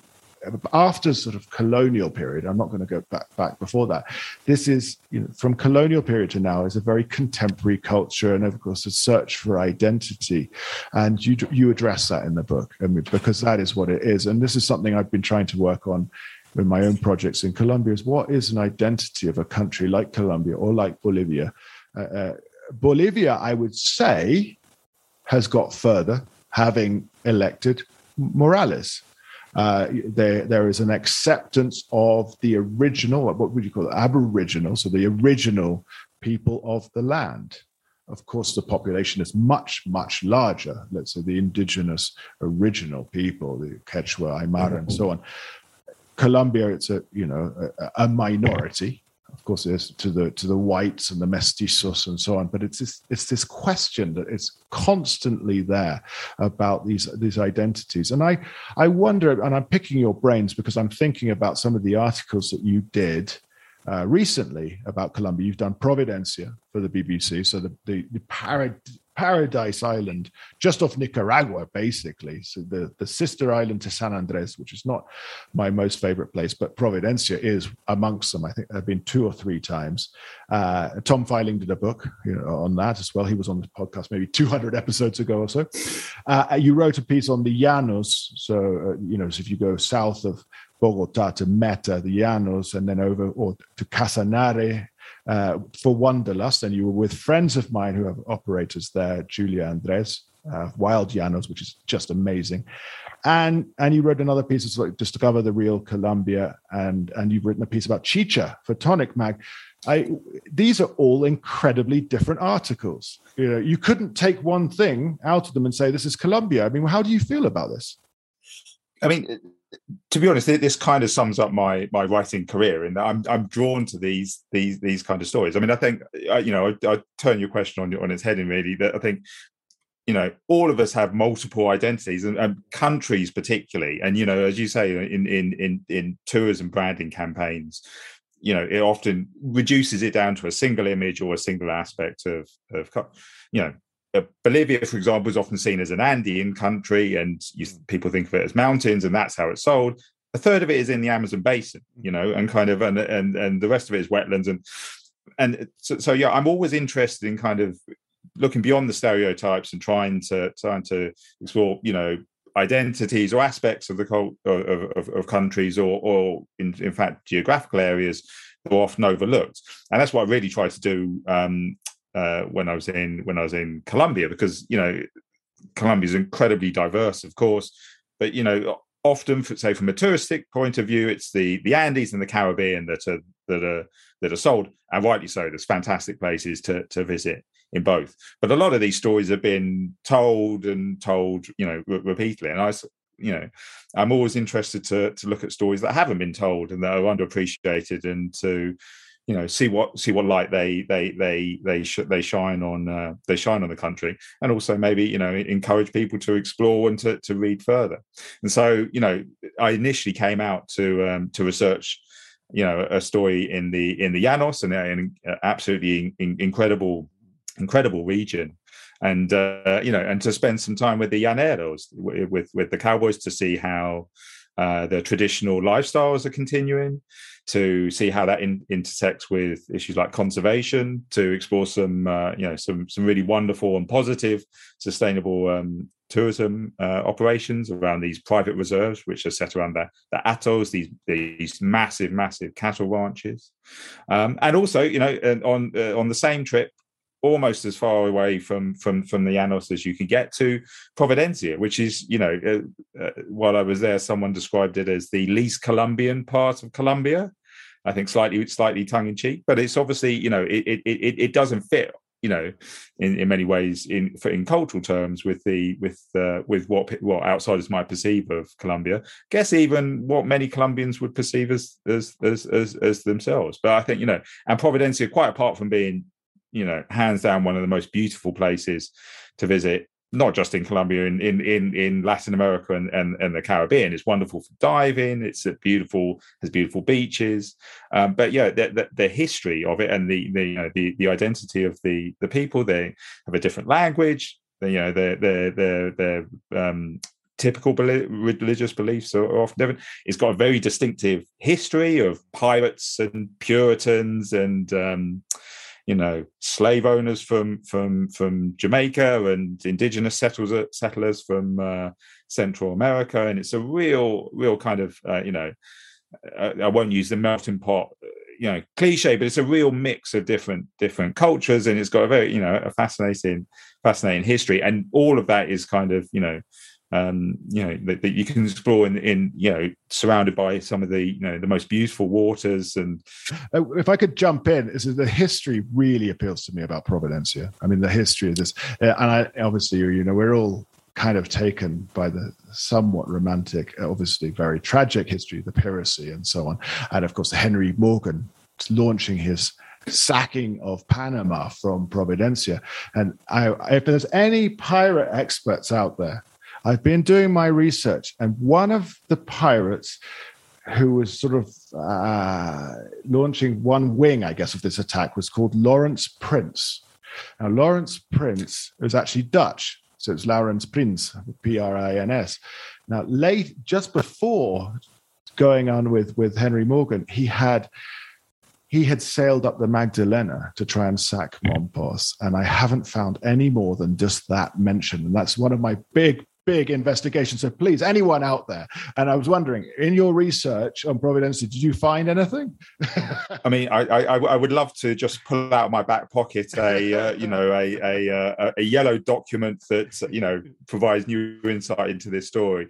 after sort of colonial period i'm not going to go back back before that this is you know from colonial period to now is a very contemporary culture and of course a search for identity and you you address that in the book I mean, because that is what it is and this is something i've been trying to work on with my own projects in Colombia is what is an identity of a country like Colombia or like Bolivia? Uh, uh, Bolivia, I would say, has got further, having elected Morales. Uh, there, there is an acceptance of the original, what would you call it, Aboriginal, so the original people of the land. Of course, the population is much, much larger. Let's say the indigenous original people, the Quechua, Aymara, and so on. Colombia, it's a you know a, a minority, of course, is to the to the whites and the mestizos and so on. But it's this it's this question that is constantly there about these these identities. And I I wonder, and I'm picking your brains because I'm thinking about some of the articles that you did uh, recently about Colombia. You've done Providencia for the BBC, so the the, the parad- paradise island just off Nicaragua, basically. So the, the sister island to San Andres, which is not my most favorite place, but Providencia is amongst them. I think I've been two or three times. Uh, Tom Feiling did a book you know, on that as well. He was on the podcast maybe 200 episodes ago or so. Uh, you wrote a piece on the Llanos. So, uh, you know, so if you go south of Bogota to Meta, the Llanos, and then over or to Casanare uh, for Wanderlust, and you were with friends of mine who have operators there, Julia Andres, uh, Wild Llanos, which is just amazing. And and you wrote another piece to like discover the real Colombia, and and you've written a piece about Chicha for Tonic Mag. I these are all incredibly different articles. You know, you couldn't take one thing out of them and say this is Colombia. I mean, how do you feel about this? I mean, to be honest, this kind of sums up my my writing career in that I'm I'm drawn to these these these kind of stories. I mean, I think you know I, I turn your question on on its head in really that I think you know all of us have multiple identities and, and, countries particularly and you know as you say in in in in tourism branding campaigns you know it often reduces it down to a single image or a single aspect of of you know uh, Bolivia, for example, is often seen as an Andean country, and you, mm. people think of it as mountains, and that's how it's sold. A third of it is in the Amazon basin, mm. you know, and kind of, and and and the rest of it is wetlands, and and so, so yeah, I'm always interested in kind of looking beyond the stereotypes and trying to trying to explore, you know, identities or aspects of the cult of, of, of countries or or in, in fact geographical areas that are often overlooked, and that's what I really try to do um, uh, when I was in when I was in Colombia because you know Colombia is incredibly diverse, of course, but you know often, for, say from a touristic point of view, it's the the Andes and the Caribbean that are that are that are sold, and rightly so. There's fantastic places to to visit in both, but a lot of these stories have been told and told, you know, re- repeatedly, and I. You know, I'm always interested to to look at stories that haven't been told and that are underappreciated, and to you know see what see what light they they they they sh- they shine on uh, they shine on the country. And also maybe you know encourage people to explore and to, to read further. And so you know i initially came out to um, to research you know a story in the in the llanos and an absolutely in, incredible incredible region. And uh, you know and to spend some time with the llaneros with with the cowboys to see how uh, the traditional lifestyles are continuing to see how that in, intersects with issues like conservation, to explore some uh, you know some some really wonderful and positive sustainable um, tourism uh, operations around these private reserves, which are set around the, the hatos, these these massive massive cattle ranches, um, and also you know on uh, on the same trip almost as far away from from from the Llanos as you can get to Providencia, which is you know uh, uh, while I was there, someone described it as the least Colombian part of Colombia. I think slightly slightly tongue in cheek, but it's obviously you know it it it, it doesn't fit you know in, in many ways in in cultural terms with the with uh, with what what outsiders might perceive of Colombia. Guess even what many Colombians would perceive as as as as, as themselves. But I think you know, and Providencia, quite apart from being you know, hands down one of the most beautiful places to visit, not just in Colombia, in in in, in Latin America and, and, and the Caribbean. It's wonderful for diving. It's a beautiful, has beautiful beaches. Um, but yeah, the, the, the, history of it and the the, you know, the the identity of the the people. They have a different language. They, you know, their their their um, typical religious beliefs are often different. It's got a very distinctive history of pirates and Puritans and um, you know slave owners from from from Jamaica and indigenous settlers settlers from uh, Central America, and it's a real real kind of uh, you know uh, I won't use the melting pot you know cliche but it's a real mix of different different cultures. And it's got a very you know a fascinating fascinating history. And all of that is kind of you know um, you know that, that, you can explore in, in you know surrounded by some of the you know the most beautiful waters and uh, if i could jump in is the history really appeals to me about providencia i mean the history of this uh, and i obviously you know we're all kind of taken by the somewhat romantic obviously very tragic history the piracy and so on and of course henry morgan launching his sacking of Panama from Providencia. And I, if there's any pirate experts out there I've been doing my research, and one of the pirates who was sort of uh, launching one wing, I guess, of this attack was called Lawrence Prince. Now, Lawrence Prince was actually Dutch, so it's Lawrence Prins, P R I N S. Now, late, just before going on with with Henry Morgan, he had he had sailed up the Magdalena to try and sack Mompos, and I haven't found any more than just that mention. And that's one of my big, big investigation. So please, anyone out there, and I was wondering, in your research on Providence, did you find anything? I mean, I, I, I would love to just pull out my back pocket a uh, you know a, a uh, a yellow document that you know provides new insight into this story.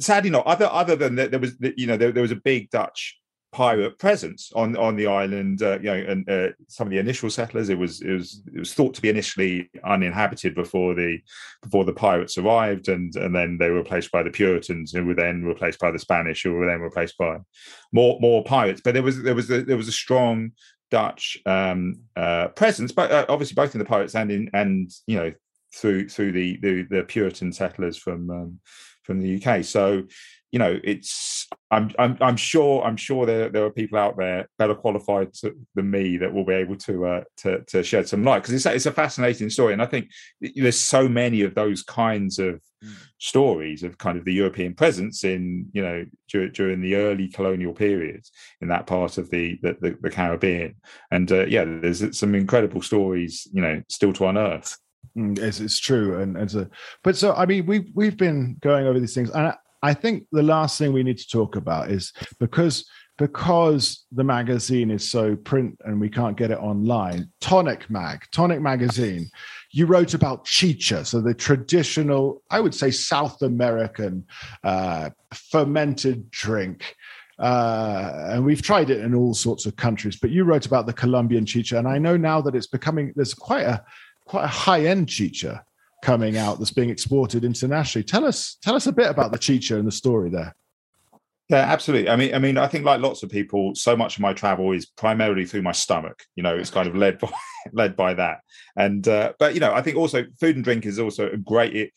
Sadly, not other other than that, there was you know there, there was a big Dutch pirate presence on on the island. Uh, you know, and uh, some of the initial settlers, it was it was it was thought to be initially uninhabited before the before the pirates arrived, and and then they were replaced by the Puritans, who were then replaced by the Spanish, who were then replaced by more more pirates. But there was there was a, there was a strong Dutch um, uh, presence, but uh, obviously both in the pirates and in and you know through through the the, the Puritan settlers from um, from the UK. So you know, it's I'm I'm I'm sure I'm sure there there are people out there better qualified to, than me that will be able to uh, to to shed some light because it's it's a fascinating story, and I think there's so many of those kinds of mm. stories of kind of the European presence in you know dur- during the early colonial periods in that part of the the, the, the Caribbean, and uh, yeah, there's some incredible stories you know still to unearth. Mm, it's, it's true, and, and so, but so I mean, we've we've been going over these things, and I think the last thing we need to talk about is because because the magazine is so print and we can't get it online. Tonic Mag, Tonic Magazine, you wrote about chicha, so the traditional, I would say, South American uh, fermented drink. Uh, and we've tried it in all sorts of countries, but you wrote about the Colombian chicha, and I know now that it's becoming there's quite a quite a high end chicha coming out that's being exported internationally. Tell us tell us a bit about the chicha and the story there. Yeah, absolutely. I mean, I mean, I think like lots of people, so much of my travel is primarily through my stomach. You know, it's kind of led by led by that. And uh, but you know, I think also food and drink is also a great. It,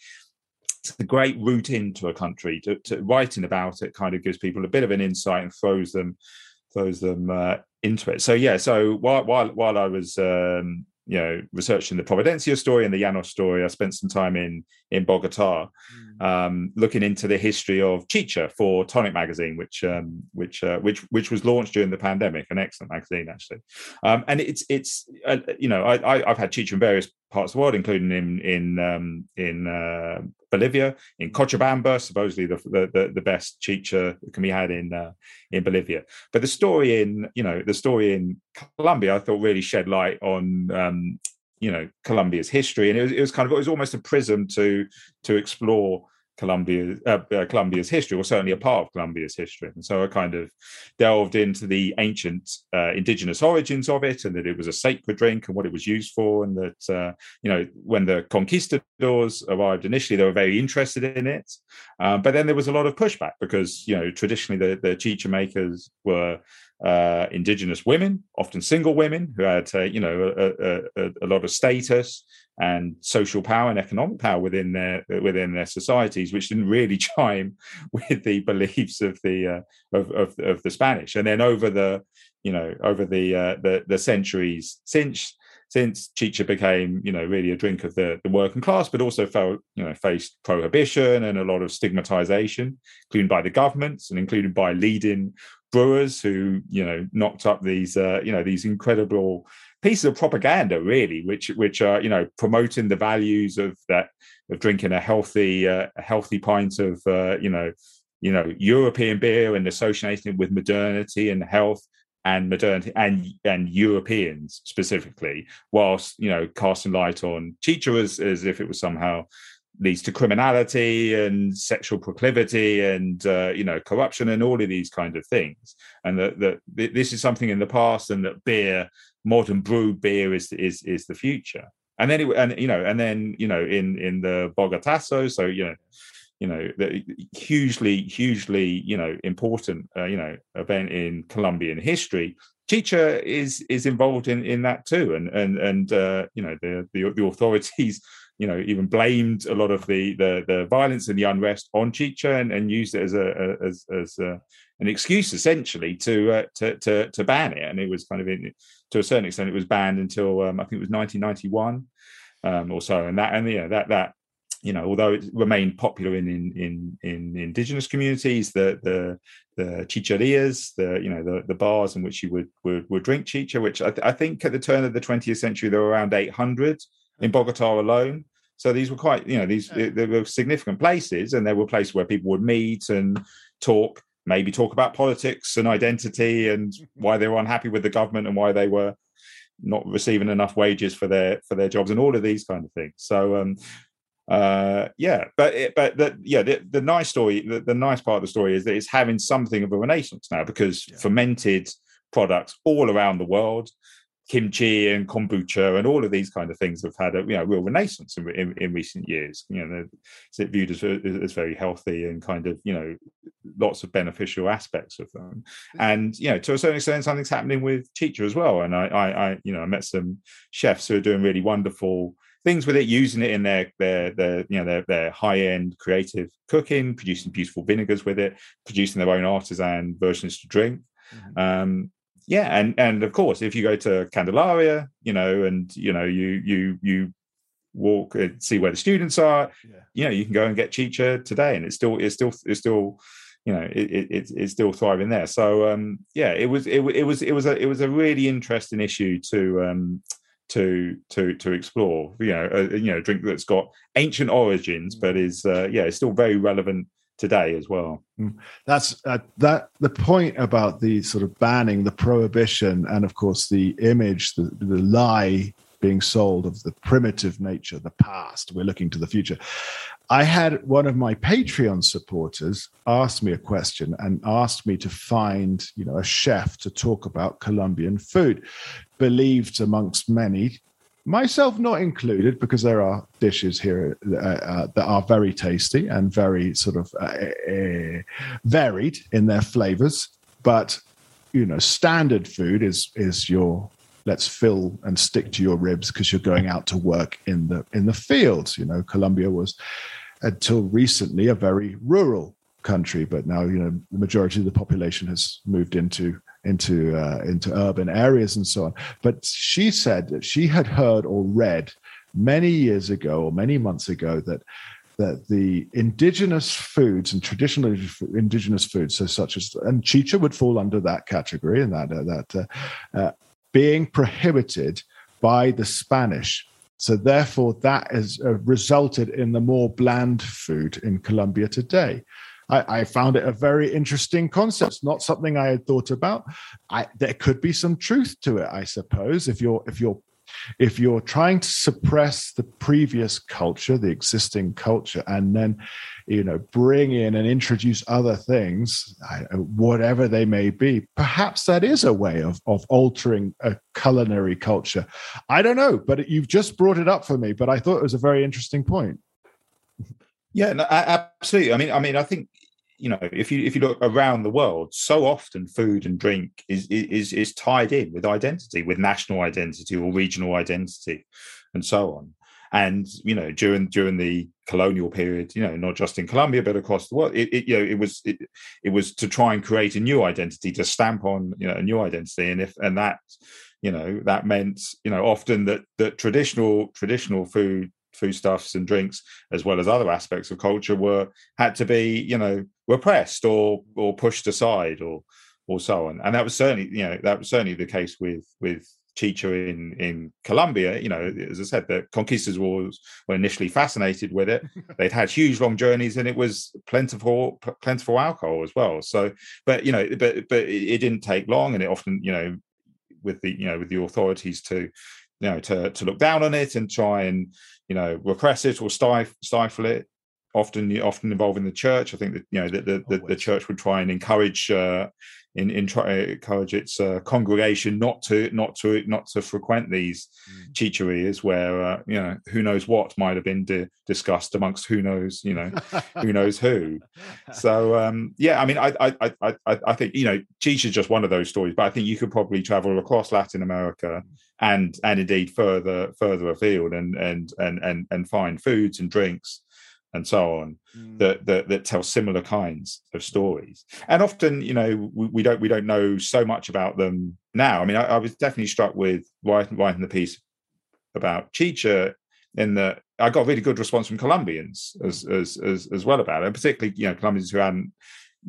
it's a great route into a country. To, to, writing about it kind of gives people a bit of an insight and throws them throws them uh, into it. So yeah. So while while while I was um, you know researching the Providencia story and the Llanos story. I spent some time in in Bogota, mm. um, looking into the history of Chicha for Tonic magazine, which um, which uh, which which was launched during the pandemic. An excellent magazine, actually. Um, and it's it's uh, you know I, I have had Chicha in various parts of the world, including in in um, in uh, Bolivia, in Cochabamba, supposedly the the, the best chicha that can be had in uh, in Bolivia. But the story in you know the story in Colombia, I thought really shed light on um, you know Colombia's history, and it was, it was kind of it was almost a prism to to explore Colombia, uh, uh, Colombia's history, or certainly a part of Colombia's history. And so I kind of delved into the ancient uh, indigenous origins of it, and that it was a sacred drink and what it was used for, and that uh, you know when the conquistadors arrived initially, they were very interested in it, um, but then there was a lot of pushback because you know traditionally the, the chicha makers were uh, indigenous women, often single women who had, uh, you know, a, a, a, lot of status and social power and economic power within their within their societies, which didn't really chime with the beliefs of the uh, of, of, of the Spanish. And then over the, you know, over the uh, the, the centuries since since chicha became, you know, really a drink of the, the working class, but also felt, you know, faced prohibition and a lot of stigmatization, including by the governments and included by leading brewers who you know knocked up these uh, you know these incredible pieces of propaganda really which which are you know promoting the values of that of drinking a healthy uh, a healthy pint of uh, you know you know European beer and associating it with modernity and health and modernity and and Europeans specifically, whilst you know casting light on Chicha as, as if it was somehow leads to criminality and sexual proclivity and uh, you know corruption and all of these kind of things, and that that this is something in the past, and that beer, modern brewed beer, is is is the future. And then it, and you know and then you know in in the Bogotazo, so you know you know the hugely hugely you know important uh, you know event in colombian history chicha is is involved in in that too and and and uh, you know the, the, the authorities you know even blamed a lot of the the, the violence and the unrest on chicha and, and used it as a, as as a, an excuse essentially to, uh, to to to ban it and it was kind of in to a certain extent it was banned until um, i think it was 1991 um, or so. And that and yeah that that you know, although it remained popular in in in, in indigenous communities, the the the chicherias, the you know the, the bars in which you would, would would drink chicha, which I, th- I think at the turn of the 20th century there were around 800 in Bogota alone. So these were quite, you know, these there were significant places, and there were places where people would meet and talk, maybe talk about politics and identity and why they were unhappy with the government and why they were not receiving enough wages for their for their jobs and all of these kind of things. So um, uh, yeah, but it, but the, yeah, the, the nice story, the, the, nice part of the story is that it's having something of a renaissance now because yeah. fermented products all around the world, kimchi and kombucha and all of these kind of things have had a you know real renaissance in, in, in recent years. You know, it's viewed as, as very healthy and kind of you know lots of beneficial aspects of them. And you know, to a certain extent, something's happening with chicha as well. And I, I, I you know, I met some chefs who are doing really wonderful things with it, using it in their their their you know their their high end creative cooking, producing beautiful vinegars with it, producing their own artisan versions to drink. Mm-hmm. Um, yeah, and and of course, if you go to Candelaria, you know, and you know you you you walk and see where the students are, yeah. you know, you can go and get chicha today, and it's still it's still it's still you know it, it, it's still thriving there so um yeah it was it, it was it was a it was a really interesting issue to um to to to explore. You know, a, you know, drink that's got ancient origins, but mm. is uh, yeah, it's still very relevant today as well. Mm. That's uh, that the point about the sort of banning, the prohibition, and of course the image, the, the lie being sold of the primitive nature, the past. We're looking to the future. I had one of my Patreon supporters ask me a question and asked me to find, you know, a chef to talk about Colombian food, believed amongst many, myself not included, because there are dishes here uh, uh, that are very tasty and very sort of uh, uh, varied in their flavors. But you know, standard food is is your let's fill and stick to your ribs because you're going out to work in the in the fields. You know, Colombia was until recently a very rural country, but now you know the majority of the population has moved into into uh, into urban areas and so on. But she said that she had heard or read many years ago or many months ago that that the indigenous foods and traditional indigenous foods, so such as and chicha would fall under that category, and that uh, that uh, uh, being prohibited by the Spanish so therefore, that has uh, resulted in the more bland food in Colombia today. I, I, found it a very interesting concept. Not something I had thought about. I, there could be some truth to it, I suppose. If you're if you're if you're trying to suppress the previous culture, the existing culture, and then you know bring in and introduce other things whatever they may be perhaps that is a way of of altering a culinary culture i don't know but you've just brought it up for me but i thought it was a very interesting point yeah no, absolutely i mean i mean i think you know if you if you look around the world so often food and drink is is is tied in with identity with national identity or regional identity and so on. And you know during during the colonial period you know not just in colombia but across the world it, it you know it was it, it was to try and create a new identity to stamp on you know a new identity. And if and that you know that meant you know often that that traditional traditional food foodstuffs and drinks as well as other aspects of culture were had to be you know repressed or or pushed aside or or so on and that was certainly you know that was certainly the case with with Chicha in in Colombia, you know, as I said, the conquistadors were initially fascinated with it. They'd had huge long journeys, and it was plentiful plentiful alcohol as well. So, but you know, but but it, didn't take long, and it often, you know, with the you know with the authorities to you know to to look down on it and try and you know repress it or stifle stifle it often often involving the church. I think that you know the the, the, the church would try and encourage uh, in, in try, encourage its uh, congregation not to not to not to frequent these mm. chicherias where uh, you know who knows what might have been di- discussed amongst who knows you know who knows who so um, yeah i mean I, I i i i think you know chicha is just one of those stories but i think you could probably travel across latin america mm. and and indeed further further afield and and and and, and find foods and drinks and so on mm. that, that, that tell similar kinds of stories. And often you know we, we, don't we don't know so much about them now. I mean i, I was definitely struck with writing, writing the piece about chicha in that i got a really good response from colombians as as as, as well about it. Particularly you know colombians who hadn't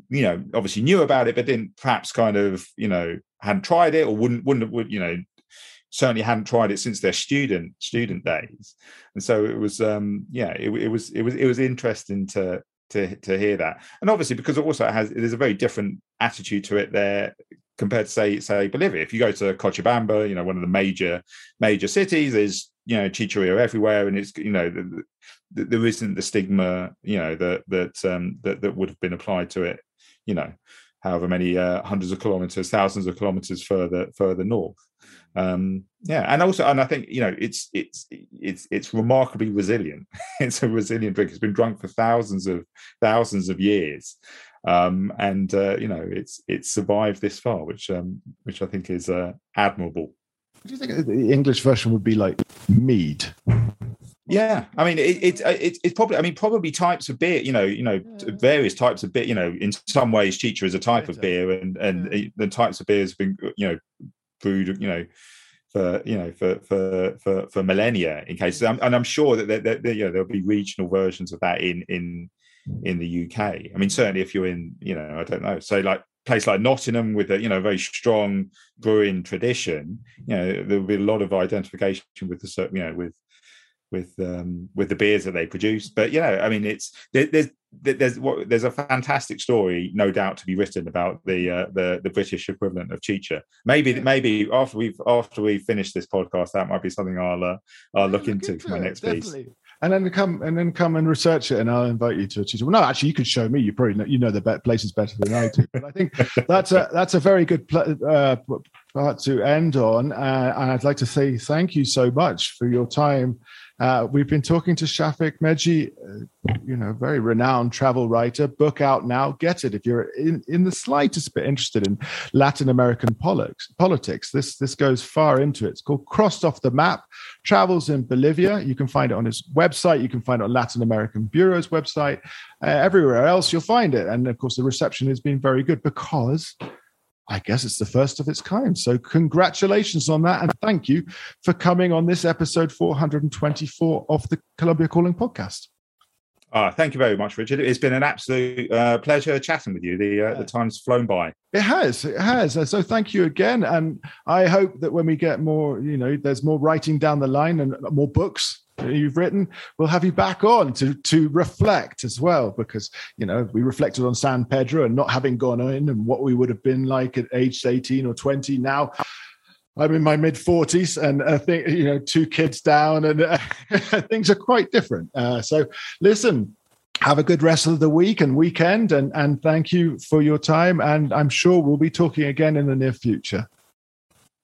you know obviously knew about it but didn't perhaps kind of you know hadn't tried it or wouldn't wouldn't would you know certainly hadn't tried it since their student student days. And so it was um yeah it, it was it was it was interesting to to to hear that. And obviously because it also has there's a very different attitude to it there compared to say say bolivia. If you go to cochabamba you know one of the major major cities there's you know chicheria everywhere and it's you know the, the, there isn't the stigma you know that that um that, that would have been applied to it you know however many uh, hundreds of kilometers thousands of kilometers further further north um yeah and also and i think you know it's it's it's it's remarkably resilient it's a resilient drink it's been drunk for thousands of thousands of years um and uh, you know it's it's survived this far which um which i think is uh, admirable do you think the english version would be like mead yeah, I mean, it, it, it, it's probably, I mean, probably types of beer. You know, you know, various types of beer. You know, in some ways, chicha is a type of beer, and and yeah. the types of beers have been, you know, brewed, you know, for you know for for for, for millennia in cases, and I'm sure that there, there, you know there'll be regional versions of that in in in the UK. I mean, certainly if you're in, you know, I don't know, so like place like Nottingham with a you know very strong brewing tradition, you know, there'll be a lot of identification with the you know with with um, with the beers that they produce. But you know, I mean, it's there, there's there's what there's a fantastic story, no doubt, to be written about the uh, the the British equivalent of Chicha. Maybe maybe after we've after we finish this podcast, that might be something I'll uh, I'll look, look into, into, for my it, next definitely. piece. And then come and then come and research it, and I'll invite you to a Chicha. Well, no, actually, you can show me. You probably know, you know the places better than I do. But I think that's a that's a very good pl- uh, part to end on. Uh, and I'd like to say thank you so much for your time uh, we've been talking to Shafik Meghji, uh, you know, very renowned travel writer. Book out now. Get it if you're in, in the slightest bit interested in Latin American politics. Politics. This this goes far into it. It's called Crossed Off the Map. Travels in Bolivia. You can find it on his website. You can find it on Latin American Bureau's website. Uh, everywhere else, you'll find it. And of course, the reception has been very good because I guess it's the first of its kind. So, congratulations on that. And thank you for coming on this episode 424 of the Colombia Calling podcast. Ah, thank you very much, Richard. It's been an absolute uh, pleasure chatting with you. The uh, the time's flown by. It has, it has. So thank you again, and I hope that when we get more, you know, there's more writing down the line and more books you've written, we'll have you back on to to reflect as well, because you know we reflected on San Pedro and not having gone in and what we would have been like at age 18 or 20. Now I'm in my mid 40s and I think, you know, two kids down and uh, things are quite different. Uh, so listen, have a good rest of the week and weekend and, and thank you for your time. And I'm sure we'll be talking again in the near future.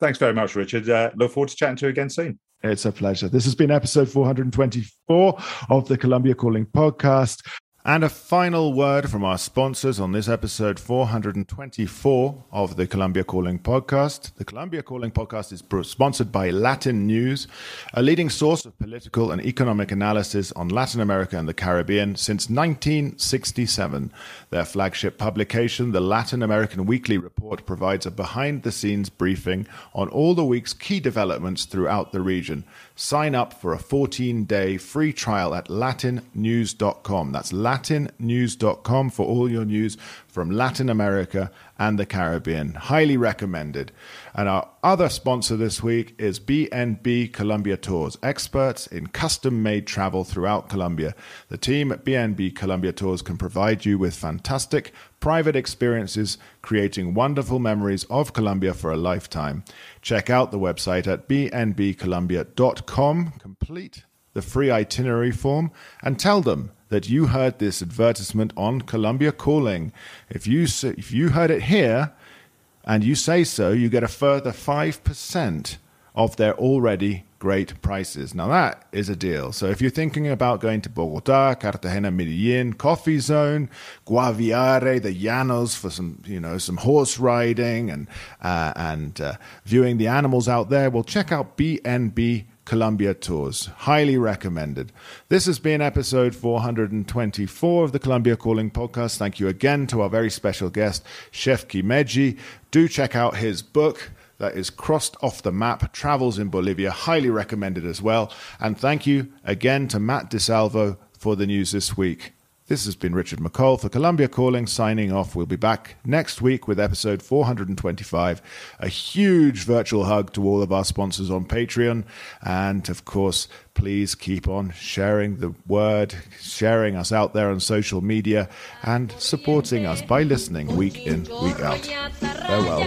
Thanks very much, Richard. Uh, look forward to chatting to you again soon. It's a pleasure. This has been episode 424 of the Colombia Calling podcast. And a final word from our sponsors on this episode 424 of the Colombia Calling podcast. The Colombia Calling podcast is sponsored by Latin News, a leading source of political and economic analysis on Latin America and the Caribbean since 1967. Their flagship publication, the Latin American Weekly Report, provides a behind the scenes briefing on all the week's key developments throughout the region. Sign up for a 14 day free trial at latinnews.com. That's latinnews.com for all your news from Latin America and the Caribbean. Highly recommended. And our other sponsor this week is BNB Colombia Tours, experts in custom made travel throughout Colombia. The team at BNB Colombia Tours can provide you with fantastic private experiences, creating wonderful memories of Colombia for a lifetime. Check out the website at bnbcolombia.com, complete the free itinerary form, and tell them that you heard this advertisement on Colombia Calling. If you if you heard it here and you say so, you get a further 5% of their already great prices. Now that is a deal. So if you're thinking about going to Bogota, Cartagena, Medellin, Coffee Zone, Guaviare, the Llanos for some, you know, some horse riding and uh, and uh, viewing the animals out there, well, check out BNB Colombia tours. Highly recommended. This has been episode 424 of the Colombia Calling podcast. Thank you again to our very special guest, Shafik Meghji. Do check out his book that is crossed off the map, Travels in Bolivia. Highly recommended as well. And thank you again to Matt DiSalvo for the news this week. This has been Richard McColl for Colombia Calling, signing off. We'll be back next week with episode 425. A huge virtual hug to all of our sponsors on Patreon. And of course, please keep on sharing the word, sharing us out there on social media, and supporting us by listening week in, week out. Farewell.